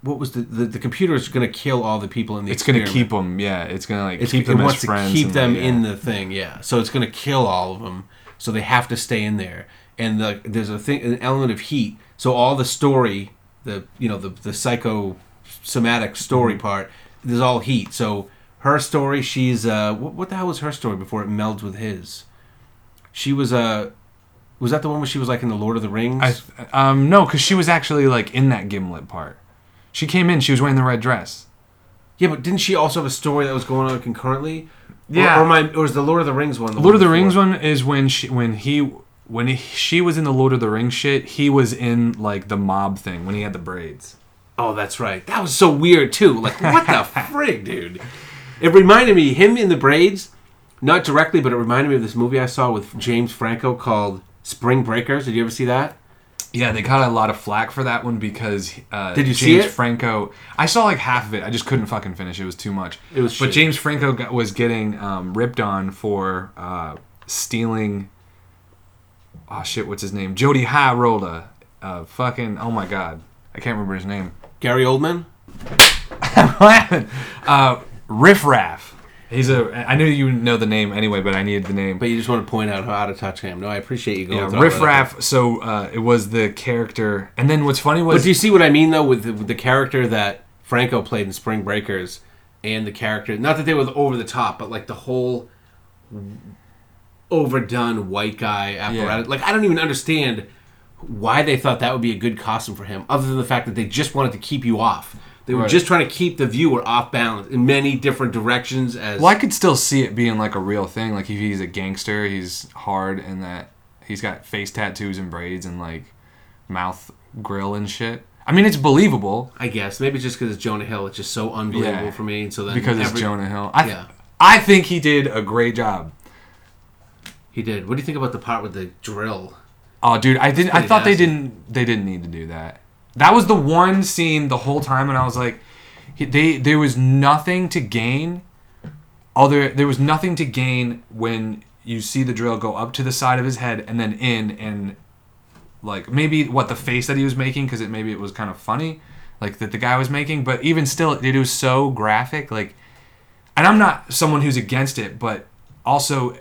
what was the the, the computer is going to kill all the people in the It's gonna keep them. Yeah, it's gonna like it's, keep it them as wants friends. to keep them like, in yeah. the thing yeah so it's going to kill all of them so they have to stay in there and the, there's a thing an element of heat so all the story the you know the the psychosomatic story Mm-hmm. part there's all heat so her story she's uh what, what the hell was her story before it melds with his she was uh was that the one where she was like in the lord of the rings I, um, no, because she was actually like in that Gimlet part. She came in. She was wearing the red dress. yeah but didn't she also have a story that was going on concurrently Yeah. or, or, my, or was the lord of the rings one the Lord of the one Rings one is when she when he when he, she was in the Lord of the Rings shit. He was in like the mob thing when he had the braids. Oh, that's right. That was so weird too. Like, what the frig, dude? It reminded me him in the braids, not directly, but it reminded me of this movie I saw with James Franco called Spring Breakers. Did you ever see that? Yeah, they got a lot of flack for that one because uh, Did you see James it? Franco. I saw like half of it. I just couldn't fucking finish. It was too much. It was But. James Franco got, was getting um, ripped on for uh, stealing. Oh shit! What's his name? Jody Highroller. Uh, fucking. Oh my god, I can't remember his name. Gary Oldman. what happened? Uh, Riff Raff. He's a. I knew you know the name anyway, but I needed the name. But you just want to point out how out of touch I am. No, I appreciate you going. yeah, through all Riff that. Raff. So uh, it was the character, and then what's funny was But do you see what I mean though with the, with the character that Franco played in Spring Breakers and the character? Not that they were over the top, but like the whole overdone white guy apparatus. Like I don't even understand why they thought that would be a good costume for him, other than the fact that they just wanted to keep you off. They were Right. just trying to keep the viewer off balance in many different directions. As Well, I could still see it being like a real thing. Like if he's a gangster, he's hard and that he's got face tattoos and braids and like mouth grill and shit. I mean, it's believable I guess maybe just because it's Jonah Hill, it's just so unbelievable Yeah. for me. And so then because it's Jonah Hill. I, Yeah. I think he did a great job. He did. What do you think about the part with the drill? Oh, dude, I didn't. I thought they didn't. They didn't need to do that. That was the one scene the whole time, and I was like, they. There was nothing to gain. Other, there was nothing to gain when you see the drill go up to the side of his head and then in and like maybe what the face that he was making because it maybe it was kind of funny, like that the guy was making. But even still, it was so graphic. Like, and I'm not someone who's against it, but also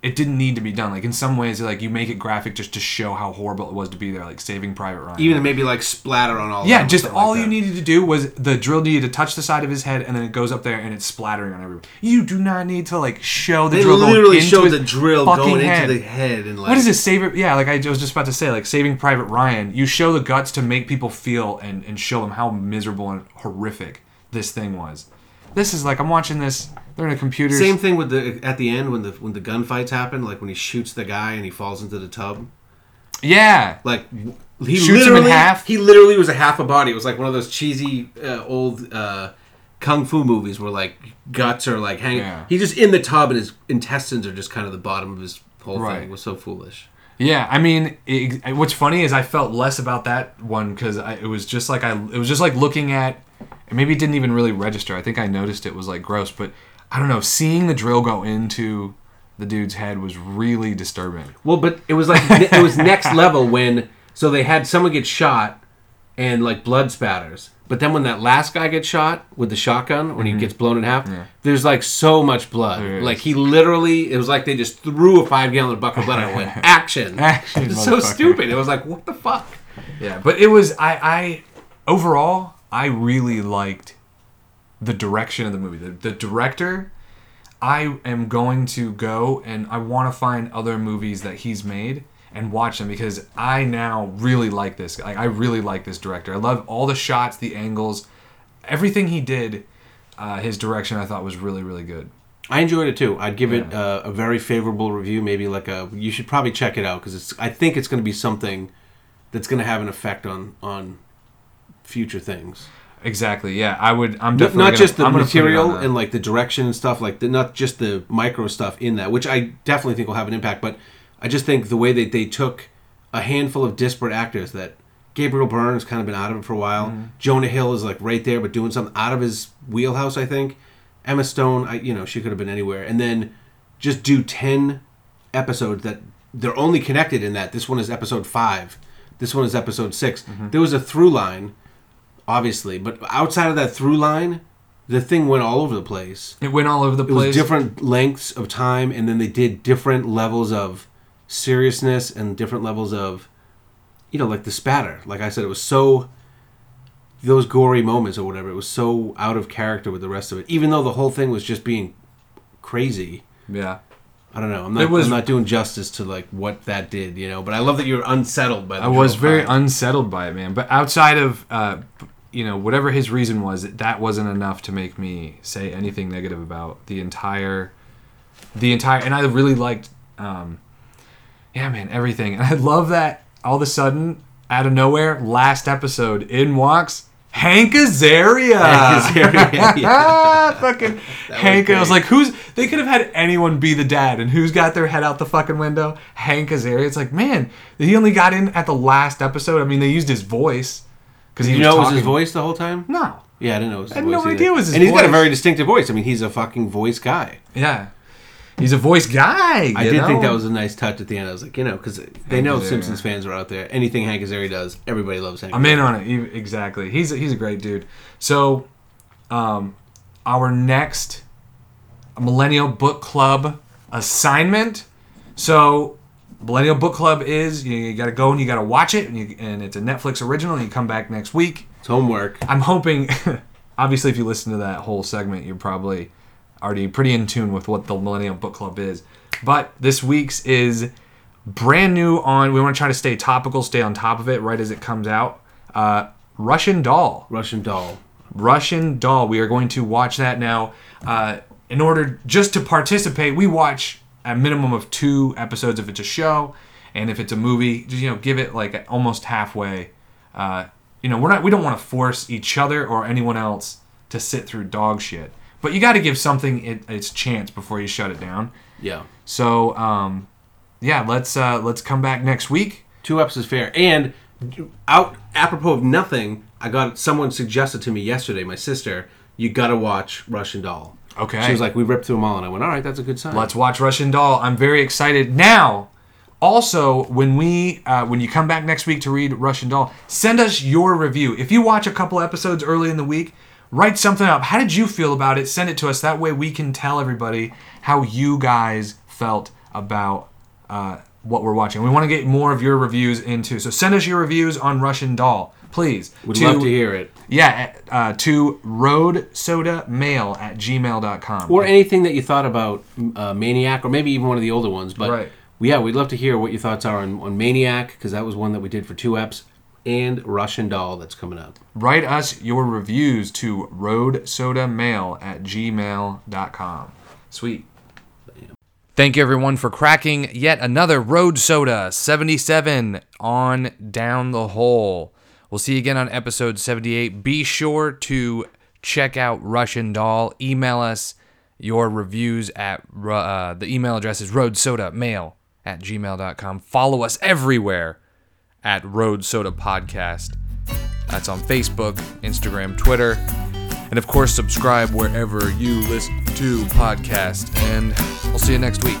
it didn't need to be done. Like in some ways, like you make it graphic just to show how horrible it was to be there, like Saving Private Ryan. Even maybe like splatter on all. yeah, just all like you that. needed to do was the drill needed to touch the side of his head, and then it goes up there and it's splattering on everyone. You do not need to like show the They drill. going literally showed the drill going head. into the head and like. What is this? Saving? Yeah, like I was just about to say, like Saving Private Ryan. You show the guts to make people feel and and show them how miserable and horrific this thing was. This is like I'm watching this. They're in a computer. Same thing with the at the end when the when the gunfights happen, like when he shoots the guy and he falls into the tub. Yeah. Like he Shoots him in literally half? he literally was a half a body. It was like one of those cheesy uh, old uh, kung fu movies where like guts are like hanging. Yeah. He's just in the tub and his intestines are just kind of the bottom of his whole Right. thing. It was so foolish. Yeah, I mean, it, what's funny is I felt less about that one because it was just like I, it was just like looking at, and maybe it didn't even really register. I think I noticed it was like gross, but I don't know. Seeing the drill go into the dude's head was really disturbing. Well, but it was like it was next level when so they had someone get shot and like blood spatters. But then when that last guy gets shot with the shotgun, when he gets blown in half, there's like so much blood. Mm-hmm. Like he literally, it was like they just threw a five gallon bucket of blood and went action. Action, It's so stupid. It was like what the fuck. Yeah, but it was I, I overall I really liked the direction of the movie. The, the director, I am going to go and I want to find other movies that he's made and watch them because I now really like this. Like I really like this director. I love all the shots, the angles, everything he did. Uh, his direction I thought was really really good. I enjoyed it too. I'd give it uh, a very favorable review. Maybe like a. You should probably check it out because it's. I think it's going to be something that's going to have an effect on on future things. Exactly. Yeah, I would. I'm Not- definitely not just the I'm gonna it on material and like the direction and stuff like the, not just the micro stuff in that which i definitely think will have an impact but i just think the way that they took a handful of disparate actors that gabriel byrne has kind of been out of it for a while Mm-hmm. jonah hill is like right there but doing something out of his wheelhouse i think emma stone i you know she could have been anywhere and then just do 10 episodes that they're only connected in that this one is episode 5 this one is episode 6 Mm-hmm. there was a through line obviously, but outside of that through line, the thing went all over the place. It went all over the It was place. different lengths of time, and then they did different levels of seriousness and different levels of, you know, like the spatter. Like I said, it was so those gory moments or whatever. It was so out of character with the rest of it, even though the whole thing was just being crazy. Yeah. I don't know. I'm not. Was- I'm not doing justice to like what that did, you know. But I love that you're unsettled by. The I was very unsettled by it, man. But outside of, uh, you know, whatever his reason was, that wasn't enough to make me say anything negative about the entire, the entire. And I really liked, um, yeah, man, everything. And I love that all of a sudden, out of nowhere, last episode in walks Hank Azaria. Hank Azaria, yeah. Ah, fucking Hank. I was like, who's? They could have had anyone be the dad, and who's got their head out the fucking window? Hank Azaria. It's like, man, he only got in at the last episode. I mean, they used his voice because he You know, it was his voice the whole time. No. Yeah, I didn't know it was his I had voice. no either. idea it was his voice. and he's got a voice. very distinctive voice. I mean, he's a fucking voice guy. Yeah. He's a voice guy. I you did think know? that was a nice touch at the end. I was like, you know, because they know Azaria. Simpsons fans are out there. Anything Hank Azaria does, everybody loves Hank. I'm in on it. Exactly. He's a, he's a great dude. So, um, our next Millennial Book Club assignment. So, Millennial Book Club is you, you got to go and you got to watch it, and, you, and it's a Netflix original. And you come back next week. It's homework. I'm hoping. obviously, if you listen to that whole segment, you're probably already pretty in tune with what the Millennial Book Club is. But this week's is brand new on. We want to try to stay topical, stay on top of it right as it comes out. Uh, Russian Doll. Russian doll. Russian Doll. We are going to watch that now. Uh, in order just to participate, we watch a minimum of two episodes if it's a show, and if it's a movie, just you know, give it like almost halfway. Uh, you know, we're not we don't want to force each other or anyone else to sit through dog shit, but you got to give something it, its chance before you shut it down. Yeah. So, um, yeah, let's uh, let's come back next week. Two eps is fair. And out apropos of nothing, I got someone suggested to me yesterday. My sister, you got to watch Russian Doll. Okay. She was like, we ripped through them all, and I went, all right, that's a good sign. Let's watch Russian Doll. I'm very excited. Now, also, when we uh, when you come back next week to read Russian Doll, send us your review. If you watch a couple episodes early in the week, write something up. How did you feel about it? Send it to us. That way, we can tell everybody how you guys felt about uh, what we're watching. We want to get more of your reviews into. So send us your reviews on Russian Doll, please. We'd love to hear it. Yeah, uh, to roadsodamail at gmail.com. Or anything that you thought about uh, Maniac, or maybe even one of the older ones. But Right. yeah, we'd love to hear what your thoughts are on, on Maniac, because that was one that we did for two eps, and Russian Doll that's coming up. write us your reviews to roadsodamail at gmail.com. Sweet. Thank you everyone for cracking yet another Road Soda 77 on down the hole. We'll see you again on episode 78. Be sure to check out Russian Doll. Email us your reviews at uh, the email address is roadsodamail at gmail.com. Follow us everywhere at Road Soda Podcast. That's on Facebook, Instagram, Twitter, and of course, subscribe wherever you listen to podcasts. And I'll see you next week.